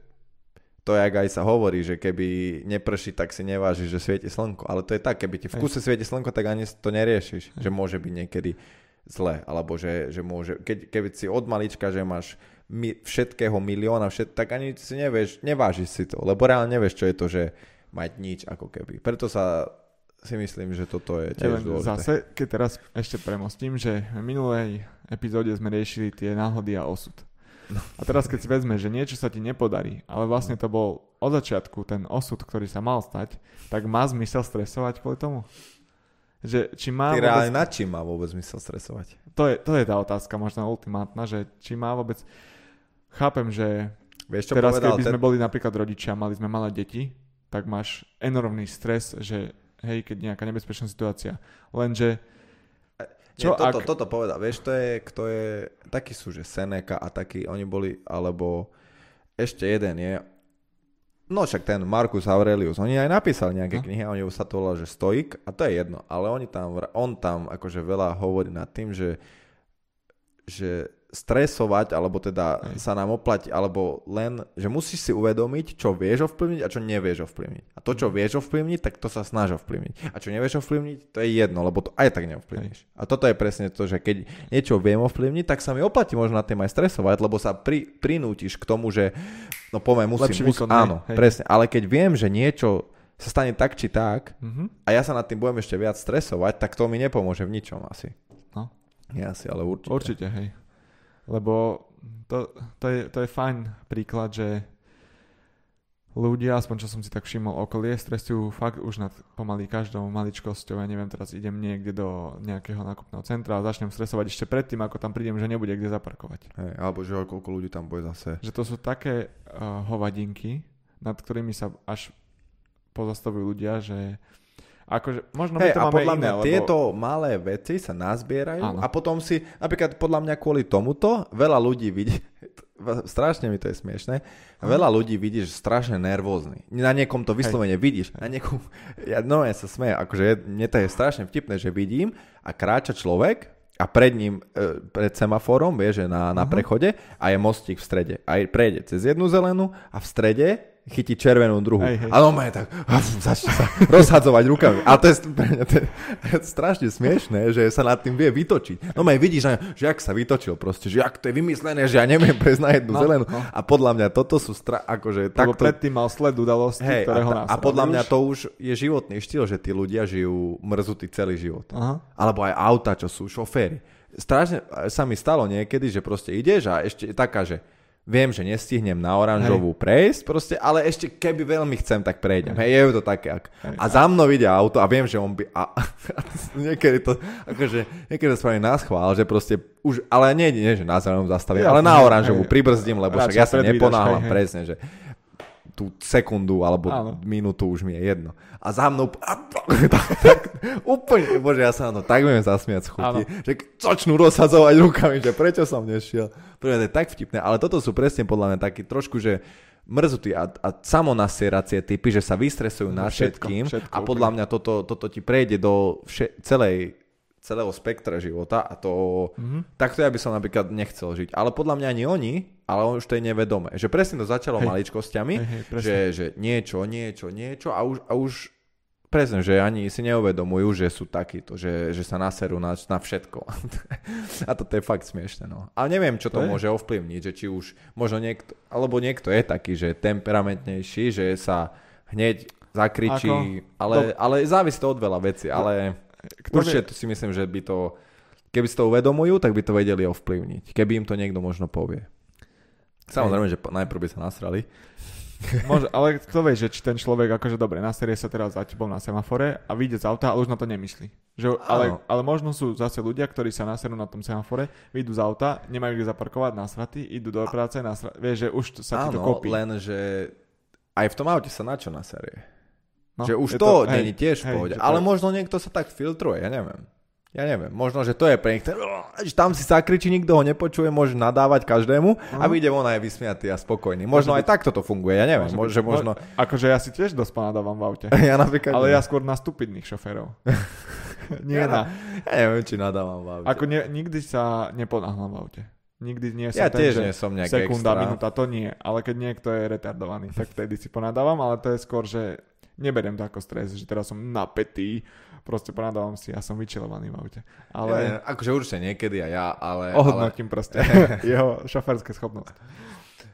to jak aj sa hovorí, že keby neprší, tak si nevážiš, že svieti slnko. Ale to je tak, keby ti v kuse svieti slnko, tak ani to neriešiš, že môže byť niekedy zle, alebo že, že môže, keď, keby si od malička, že máš mi, všetkého milióna, všet, tak ani si nevieš, nevážiš si to, lebo reálne nevieš, čo je to, že mať nič ako keby. Preto sa si myslím, že toto je tiež len dôležité. zase, keď teraz ešte premostím, že v minulej epizóde sme riešili tie náhody a osud. No. A teraz keď si vezme, že niečo sa ti nepodarí, ale vlastne to bol od začiatku ten osud, ktorý sa mal stať, tak má zmysel stresovať kvôli tomu? Že či má Ty vôbec... reálne nad čím má vôbec zmysel stresovať? To je, to je tá otázka, možno ultimátna, že či má vôbec... Chápem, že Vieš, čo teraz povedal keby ten... sme boli napríklad rodičia, mali sme malé deti, tak máš enormný stres, že hej, keď nejaká nebezpečná situácia. Lenže Čo, čo Nie, toto, ak- toto povedal. Vieš, to je, kto je... Takí sú, že Seneca a takí, oni boli, alebo ešte jeden je... No však ten Marcus Aurelius, oni aj napísali nejaké No. knihy, a oni sa to volá, že stoik, a to je jedno, ale oni tam, on tam akože veľa hovorí nad tým, že, že stresovať, alebo teda Hej. sa nám oplatí, alebo len, že musíš si uvedomiť, čo vieš ovplyvniť a čo nevieš ovplyvniť. A to, čo Mhm. vieš ovplyvniť, tak to sa snaž ovplyvniť. A čo nevieš ovplyvniť, to je jedno, lebo to aj tak neovplyvníš. A toto je presne to, že keď niečo viem ovplyvniť, tak sa mi oplatí možno na tým aj stresovať, lebo sa pri, prinútiš k tomu, že no poviem, musím, Lepší musím výkon, áno, hej. presne, ale keď viem, že niečo sa stane tak či tak mhm, a ja sa nad tým budem ešte viac stresovať, tak to mi nepomôže v ničom asi. No. Ja si, ale určite. určite, hej. Lebo to, to, je, to je fajn príklad, že ľudia, aspoň čo som si tak všimol okolie, stresujú fakt už nad pomaly každou maličkosťou. Ja neviem, teraz idem niekde do nejakého nákupného centra a začnem stresovať ešte predtým, ako tam prídem, že nebude kde zaparkovať. Hej, alebo že koľko ľudí tam bude zase. Že to sú také uh, hovadinky, nad ktorými sa až pozastavujú ľudia, že akože, možno Hej, my to a máme podľa iné, mňa lebo... tieto malé veci sa nazbierajú Áno. a potom si, napríklad podľa mňa kvôli tomuto, veľa ľudí vidí, strašne mi to je smiešné, veľa ľudí vidí, že strašne nervózny. Na niekom to vyslovene vidíš, na niekom, ja no ja sa smejem, akože mne to je strašne vtipné, že vidím a kráča človek a pred ním, e, pred semaforom, vie, že na, na Mhm. prechode a je mostík v strede. A prejde cez jednu zelenú a v strede chytí červenú druhu. Hej, hej. A no tak začne sa rozhadzovať rukami. A to je, pre mňa to je, strašne smiešné, že sa nad tým vie vytočiť. No aj vidíš, že, jak sa vytočil proste, že jak to je vymyslené, že ja neviem prejsť na jednu No, zelenú. no. A podľa mňa toto sú stra- akože Lebo takto... predtým mal sled udalosti, Hej, ktorého a, ta, a podľa mňa to už je životný štýl, že tí ľudia žijú mrzutý celý život. Aha. Alebo aj auta, čo sú šoféry. Strašne sa mi stalo niekedy, že proste ideš a ešte taká, že viem, že nestihnem na oranžovú prejsť, proste, ale ešte keby veľmi chcem, tak prejdem. Hej, je to také. Ak, Hej. a za mnou ide auto a viem, že on by... A, a niekedy to, akože, niekedy to spravím na schvál, že proste už, ale nie, nie že na zelenom zastavím, Ja, ale na hej, oranžovú hej. pribrzdím, lebo však ja sa hej, hej. presne, že tú sekundu alebo Áno. minútu už mi je jedno. A za mnou a, tak, tak, úplne, bože, ja sa na to tak viem zasmiať z chuti, Áno. že začnú rozsadzovať rukami, že prečo som nešiel. Mňa to je tak vtipné, ale toto sú presne podľa mňa taký trošku, že mrzutí a, a samonasieracie typy, že sa vystresujú No, na všetkým všetko a podľa mňa toto, toto ti prejde do vše, celej, celého spektra života a to Mhm. takto ja by som napríklad nechcel žiť. Ale podľa mňa ani oni, ale už to je nevedomé. Že presne to začalo Hej. maličkosťami, Hej, hej, presne. že, že niečo, niečo, niečo a už, a už presne, že ani si neuvedomujú, že sú takíto, že, že sa naserú na, na všetko. a toto je fakt smiešne. No. Ale neviem, čo to, To je. môže ovplyvniť, že či už možno niekto, alebo niekto je taký, že temperamentnejší, že sa hneď zakričí, ale, ale závisí to od veľa vecí, ale Kto určite to si myslím, že by to, keby si to uvedomujú, tak by to vedeli ovplyvniť, keby im to niekto možno povie. Samozrejme, že najprv by sa nasrali. Môže, ale kto vie, že či ten človek akože dobre, naserie sa teraz za tebou na semafore a vyjde z auta, ale už na to nemyslí. Že, ale, ale možno sú zase ľudia, ktorí sa naserú na tom semafore, vyjdú z auta, nemajú kde zaparkovať, nasratí, idú do práce, nasra... vieš, že už to- sa ti to kopí. len že aj v tom aute sa na čo naserie. No, že už to, hej, není tiež v pohode. to Ale možno niekto sa tak filtruje, ja neviem. Ja neviem, možno, že to je pre nich že tam si zakričí, nikto ho nepočuje, môže nadávať každému a Mhm. vyjde von aj vysmiatý a spokojný. Možno aj takto to funguje, ja neviem, Môže že byť. možno... Akože ja si tiež dosť ponadávam v aute. Ja napríklad... Ale ja skôr na stupidných šoférov. Nie ja, na... ja neviem, či nadávam v aute. Ako ne, nikdy sa neponáhľam v aute. Nikdy nie som ja ten, tiež že nie som sekunda, extra. minúta, to nie. Ale keď niekto je retardovaný, tak vtedy si ponadávam, ale to je skôr, že neberiem to ako stres, že teraz som napätý, proste ponadávam si a som vyčilovaný v aute. Ale... Ale Ja, akože určite niekedy aj ja, ale... ale ohodnotím proste jeho šoférske schopnosti.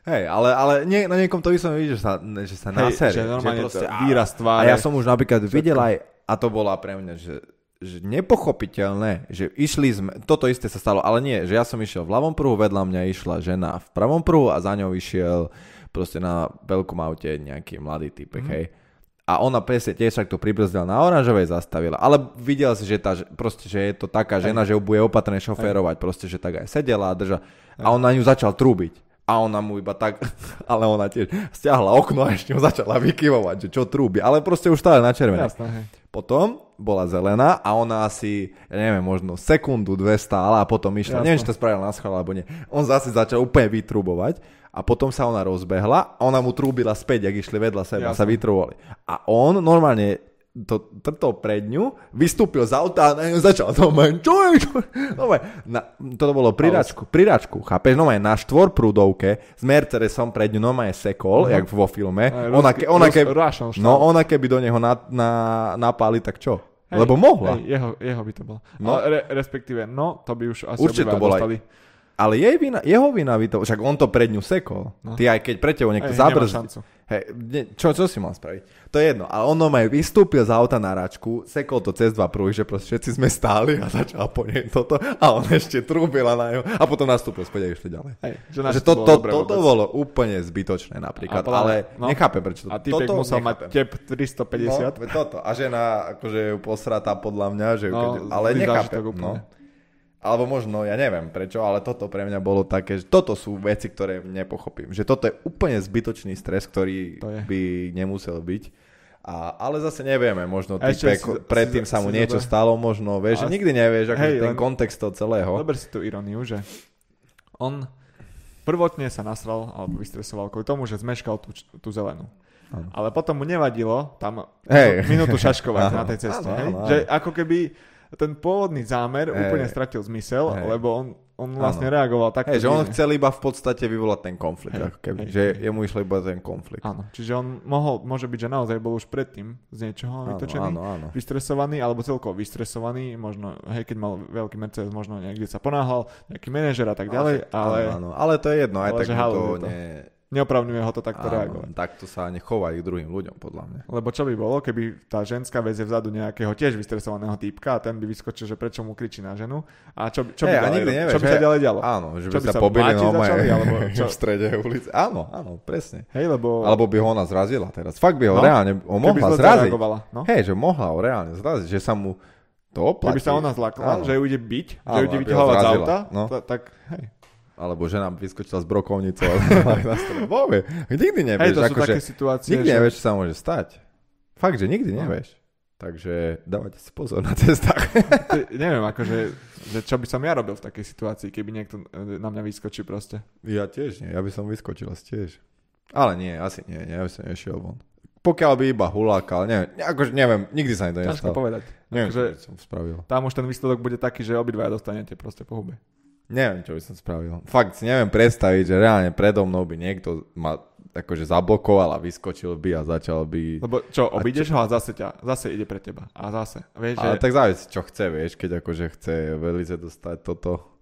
hej, ale, ale nie, na niekom to vyslovene vidíš, že sa, že sa Hej, naserie. že normálne proste, to výraz A tváre. ja som už napríklad Všetko. videl aj, a to bola pre mňa, že, že nepochopiteľné, že išli sme, toto isté sa stalo, ale nie, že ja som išiel v ľavom pruhu, vedľa mňa išla žena v pravom pruhu a za ňou išiel proste na veľkom aute nejaký mladý typek, mm. hej. A ona presne tiež tak to pribrzdila na oranžovej zastavila. Ale videl si, že, tá, proste, že je to taká žena, že ju bude opatrne šoférovať. Proste, že tak aj sedela a drža. A on na ňu začal trúbiť. A ona mu iba tak, ale ona tiež stiahla okno a ešte mu začala vykyvovať, že čo trúbi. Ale proste už stále na červené. Potom bola zelená a ona asi, ja neviem, možno sekundu, dve stála a potom išla. Jasné. Neviem, či to spravila na schvál alebo nie. On zase začal úplne vytrubovať a potom sa ona rozbehla ona mu trúbila späť, jak išli vedľa seba, sa vytrubovali. A on normálne to trtol pred ňu, vystúpil z auta a začal to čo je, čo je? No, na, toto bolo priračku, priračku, chápeš, no na štvor prúdovke s Mercedesom pred ňu normálne sekol, Mhm. jak vo filme. Aj, Ona, ke, ona, ke, no ona keby do neho na, na, napáli, tak čo? Hej, Lebo mohla. Hej, jeho, jeho by to bolo. No. No. Ale re, respektíve, no, to by už asi Určite to bola aj- dostali. Ale jej vina, jeho vina by to, však on to pred ňu sekol. No. Ty aj keď pre teba niekto zabrzdí. Hej, ne, čo, čo si mal spraviť? To je jedno, ale on normálne vystúpil z auta na račku, sekol to cez dva pruhy, že proste všetci sme stáli a začal po nej toto a on ešte trúbila na ňu a potom nastúpil späť a išli ďalej. Hej, že to, bolo to, dobre toto bolo úplne zbytočné napríklad, A podľa ale no. nechápem prečo to. A typek toto musel mať nechápem. tep 350. No, toto. A žena akože je posratá podľa mňa, že No, keď, ale nechápem. No. Alebo možno, ja neviem prečo, ale toto pre mňa bolo také, že toto sú veci, ktoré nepochopím. Že toto je úplne zbytočný stres, ktorý by nemusel byť. A, ale zase nevieme, možno typek, si- predtým si- sa mu si niečo zober- stalo, možno, vieš, že Ale- nikdy nevieš, Hej, ten len- kontext toho celého. Dober si tú ironiu, že on prvotne sa nasral alebo vystresoval kvôli tomu, že zmeškal tú, tú zelenú. Áno. Ale potom mu nevadilo tam Hej. minútu šaškovať na tej ceste. áno, hej? áno, áno. Že ako keby ten pôvodný zámer Hej. úplne stratil zmysel, Hej. lebo on, on vlastne Áno. reagoval takto. Hej, že on chcel iba v podstate vyvolať ten konflikt, Hej, ako keby, hej, že jemu išlo iba ten konflikt. Áno, čiže on mohol, môže byť, že naozaj bol už predtým z niečoho vytočený. áno, áno. vystresovaný, alebo celkovo vystresovaný, možno, hej, keď mal veľký Mercedes, možno niekde sa ponáhal, nejaký manažer a tak ďalej, ale Áno, áno, ale to je jedno, aj tak to, to. ne, neopravňuje ho to takto áno, reagovať. takto sa nechovať k druhým ľuďom, podľa mňa. Lebo čo by bolo, keby tá ženská vezie vzadu nejakého tiež vystresovaného týpka a ten by vyskočil, že prečo mu kričí na ženu a čo, by- čo, by, Hej, a ďalej, nevieš, čo by sa ďalej dialo? Áno, že Čo by by sa sa pobili normálne začali, alebo čo? v strede ulice. Áno, áno, presne. Hej, lebo Alebo by ho ona zrazila teraz. Fakt by ho No, reálne, keby mohla zraziť. no. Hej, že mohla ho reálne zraziť, že sa mu to oplatí. Keby sa ona zlakla, Áno. že ju ide byť, že ju ide vyťahovať z auta, no. ta- tak hej. Alebo žena vyskočila z brokovnice, na. Vôbec, nikdy Hej, nevieš, to sú akože, také situácie, nikdy že... nevieš, čo sa môže stať. Fakt, že nikdy No. nevieš. Takže dávajte si pozor na cestách. Ty, neviem, akože, že čo by som ja robil v takej situácii, keby niekto e, na mňa vyskočí proste. Ja tiež nie, ja by som vyskočil asi tiež. Ale nie, asi nie, nie, ja by som nešiel von. Pokiaľ by iba hulákal, neviem, akože neviem, nikdy sa mi to Ťažko nestalo. povedať. Neviem, Akože- som spravil. Tam už ten výsledok bude taký, že obidvaja dostanete proste po hube. Neviem, čo by som spravil. Fakt si neviem predstaviť, že reálne predo mnou by niekto ma akože zablokoval a vyskočil by a začal by... Lebo čo, obídeš ho a zase ťa, zase ide pre teba. A zase. Vieš, Ale že... tak závisí, čo chce, vieš, keď akože chce velice dostať toto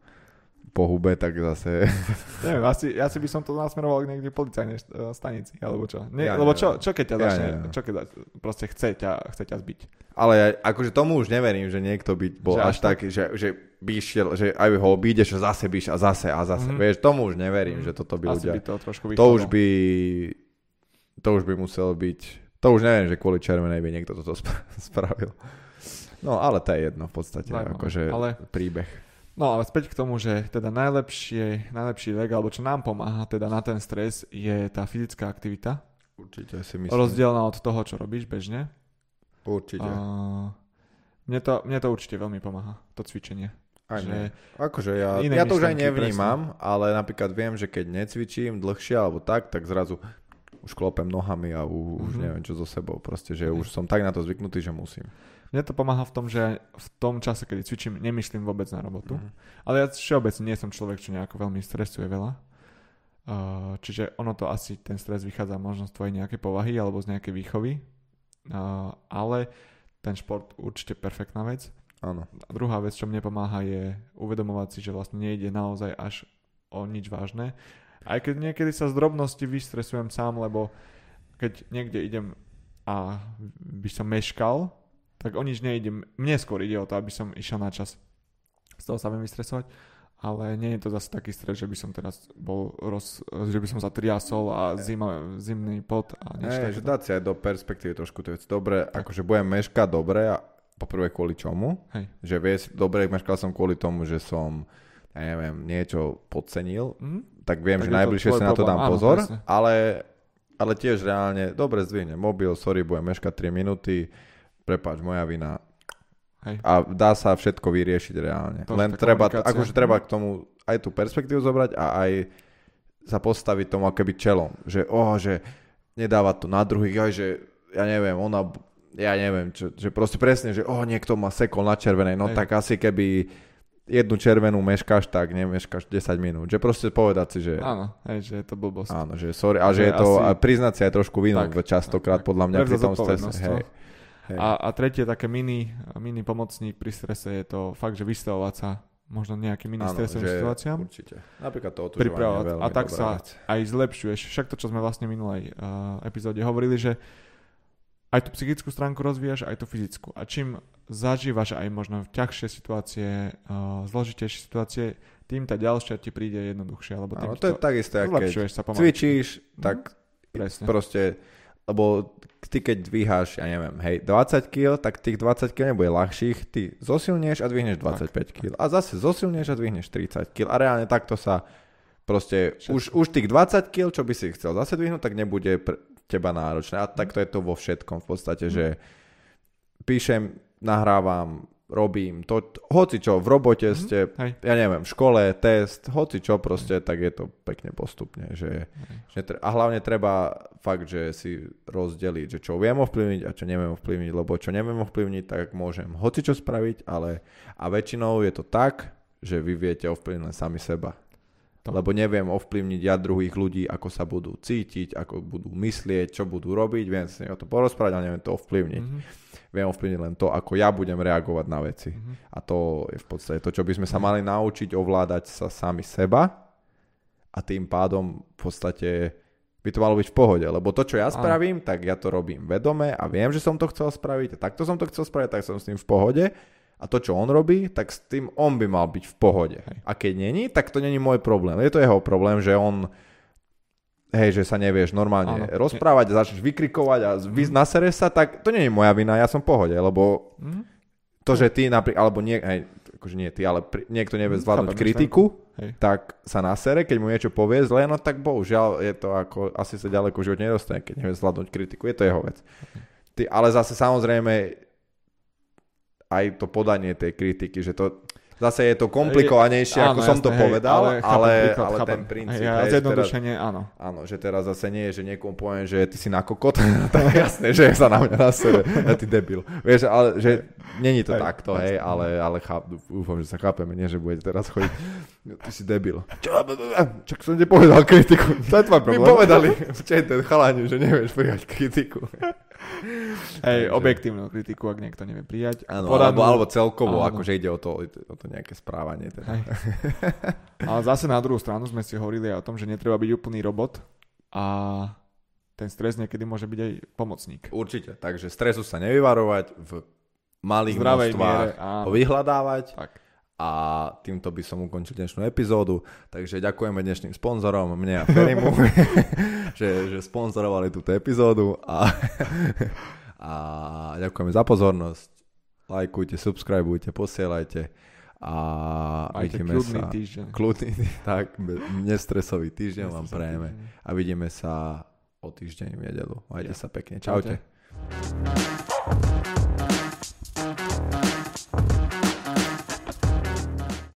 po hube, tak zase... Neviem, asi, asi by som to nasmeroval niekde v policajnej e, stanici, alebo čo. Nie, Ja lebo čo, čo keď ťa Ja začne, neviem. čo keď proste chce ťa, chce ťa zbiť. Ale ja, akože tomu už neverím, že niekto by bol Že až tak? taký, že, že by išiel, že aj ho obídeš a zase byš a zase a zase. Mhm. Vieš, tomu už neverím, Mhm. že toto by Asi ľudia... by to trošku To vychádzalo. už by... To už by muselo byť... To už neviem, že kvôli červenej by niekto toto sp- spravil. No, ale to je jedno v podstate, Zaujímavé. akože Ale- príbeh. No ale späť k tomu, že teda najlepšie, najlepší lek, alebo čo nám pomáha teda na ten stres, je tá fyzická aktivita. Určite si myslím. Rozdielna od toho, čo robíš bežne. Určite. A mne, to, mne to určite veľmi pomáha, to cvičenie. Aj že-. Akože ja, ja to už aj nevnímam, ale napríklad viem, že keď necvičím dlhšie alebo tak, tak zrazu už klopem nohami a u, už Mhm. neviem čo so sebou. Proste, že už som tak na to zvyknutý, že musím. Mne to pomáha v tom, že v tom čase, kedy cvičím, nemyslím vôbec na robotu. Mhm. Ale ja všeobecne nie som človek, čo nejako veľmi stresuje veľa. Uh, čiže ono to asi, ten stres vychádza možno z tvojej nejakej povahy alebo z nejakej výchovy. Uh, ale ten šport určite perfektná vec. Áno. A druhá vec, čo mne pomáha, je uvedomovať si, že vlastne nejde naozaj až o nič vážne. Aj keď niekedy sa z drobnosti vystresujem sám, lebo keď niekde idem a by som meškal, tak o nič neidem. Mne skôr ide o to, aby som išiel na čas. Z toho sa viem vystresovať. Ale nie je to zase taký stres, že by som teraz bol roz, že by som sa triasol a zima, zimný pot a niečo Hey, že dať si aj do perspektívy trošku to vec. Dobre, akože budem meškať dobre a poprvé kvôli čomu? Hej. Že vieš, dobre, meškal som kvôli tomu, že som ja neviem, niečo podcenil, Mhm. tak viem, Tak že je najbližšie si na to dám Áno, pozor, presne. ale, ale tiež reálne, dobre zdvihnem mobil, sorry, budem meškať 3 minúty, prepáč, moja vina. Hej. A dá sa všetko vyriešiť reálne. To, Len treba, akože treba k tomu aj tú perspektívu zobrať a aj sa postaviť tomu akoby čelom. Že, oh, že nedávať to na druhých, aj že ja neviem, ona, ja neviem, čo, že proste presne, že oh, niekto ma sekol na červenej, no Hej. tak asi keby jednu červenú meškáš, tak nemeškáš 10 minút. Že proste povedať si, že Áno, hej, že je to blbosť. áno, že sorry, a že Že je to, asi- a priznať si aj trošku vinu, Tak, častokrát tak, podľa mňa pri tom strese. zodpovednosť, Hej, no. Hej. A, a tretie také mini, mini pomocník pri strese je to fakt, že vystavovať sa možno nejakým mini stresovým situáciám. Určite. Napríklad to otužovanie A tak sa vec. aj zlepšuješ. Však to, čo sme vlastne v minulej uh, epizóde hovorili, že aj tú psychickú stránku rozvíjaš, aj tú fyzickú. A čím zažívaš aj možno ťažšie situácie, uh, zložitejšie situácie, tým tá ďalšia ti príde jednoduchšie. Lebo tým Áno, to je takisto, keď sa pomaly. cvičíš, tak Presne. proste, lebo ty keď dvíhaš, ja neviem, hej, 20 kg, tak tých 20 kg nebude ľahších, ty zosilnieš a dvihneš 25 kg. A zase zosilnieš a dvihneš 30 kg. A reálne takto sa proste, už, už tých 20 kg, čo by si chcel zase dvihnúť, tak nebude pre teba náročné. A takto je to vo všetkom v podstate, že píšem, nahrávam, robím to, hoci čo, v robote Mhm. ste, Hej. ja neviem, v škole, test, hoci čo proste, tak je to pekne postupne, že, že tre- a hlavne treba fakt, že si rozdeliť, že čo viem ovplyvniť a čo neviem ovplyvniť, lebo čo neviem ovplyvniť, tak môžem hoci čo spraviť, ale a väčšinou je to tak, že vy viete ovplyvniť len sami seba. To. Lebo neviem ovplyvniť ja druhých ľudí, ako sa budú cítiť, ako budú myslieť, čo budú robiť, viem si o to porozprávať, ale neviem to ovplyvniť. Mhm. Viem ovplyvniť len to, ako ja budem reagovať na veci. Mhm. A to je v podstate to, čo by sme sa mali naučiť ovládať sa sami seba a tým pádom v podstate by to malo byť v pohode, lebo to, čo ja spravím, tak ja to robím vedome a viem, že som to chcel spraviť a takto som to chcel spraviť, tak som s tým v pohode a to, čo on robí, tak s tým on by mal byť v pohode. Hej. A keď není, tak to není môj problém. Je to jeho problém, že on hej, že sa nevieš normálne Áno. rozprávať začneš vykrikovať a vy nasereš sa, tak to nie je moja vina, ja som v pohode, lebo Mhm. to, že ty napríklad, alebo nie, hej, akože nie ty, ale pri, niekto nevie Hm, zvládnuť kritiku, Hej. tak sa nasere, keď mu niečo povie zle, no tak bohužiaľ je to ako, asi sa ďaleko v živote nedostane, keď nevie zvládnuť kritiku, je to jeho vec. Ty, ale zase samozrejme aj to podanie tej kritiky, že to zase je to komplikovanejšie, Áno, ako som to jasné, hej, povedal, ale, ale, príklad, ale chápem. ten princíp, Hej, a hej, že teraz, zjednodušenie, áno. áno, že teraz zase nie je, že niekomu poviem, že ty si na kokot, tak jasné, že sa na mňa nasere, a ty debil. Vieš, ale že není to Hej, takto, hej, ale, ale cháp, dúfam, že sa chápeme, nie, že budete teraz chodiť, ty si debil. Čo, čak som ti povedal kritiku. To je tvoj problém. povedali v ten chalani, že nevieš prijať kritiku. Hej, objektívnu kritiku, ak niekto nevie prijať. Áno, Podanú- alebo, alebo celkovo, Áno. akože ide o to, o to nejaké správanie. Teda. Hej. Ale zase na druhú stranu sme si hovorili aj o tom, že netreba byť úplný robot a ten stres niekedy môže byť aj pomocník. Určite, takže stresu sa nevyvarovať, v malých zdravej množstvách miere, áno. ho vyhľadávať Tak. A týmto by som ukončil dnešnú epizódu. Takže ďakujeme dnešným sponzorom, mne a Ferimu, že, že sponzorovali túto epizódu a, a ďakujeme za pozornosť. Lajkujte, subscribeujte, posielajte a Majte vidíme kľudný sa. týždeň. Kľudný, tak, nestresový týždeň vám prajeme týždeň. a vidíme sa o týždeň v nedelu. Majte Ja. sa pekne. Čaute. Čaute.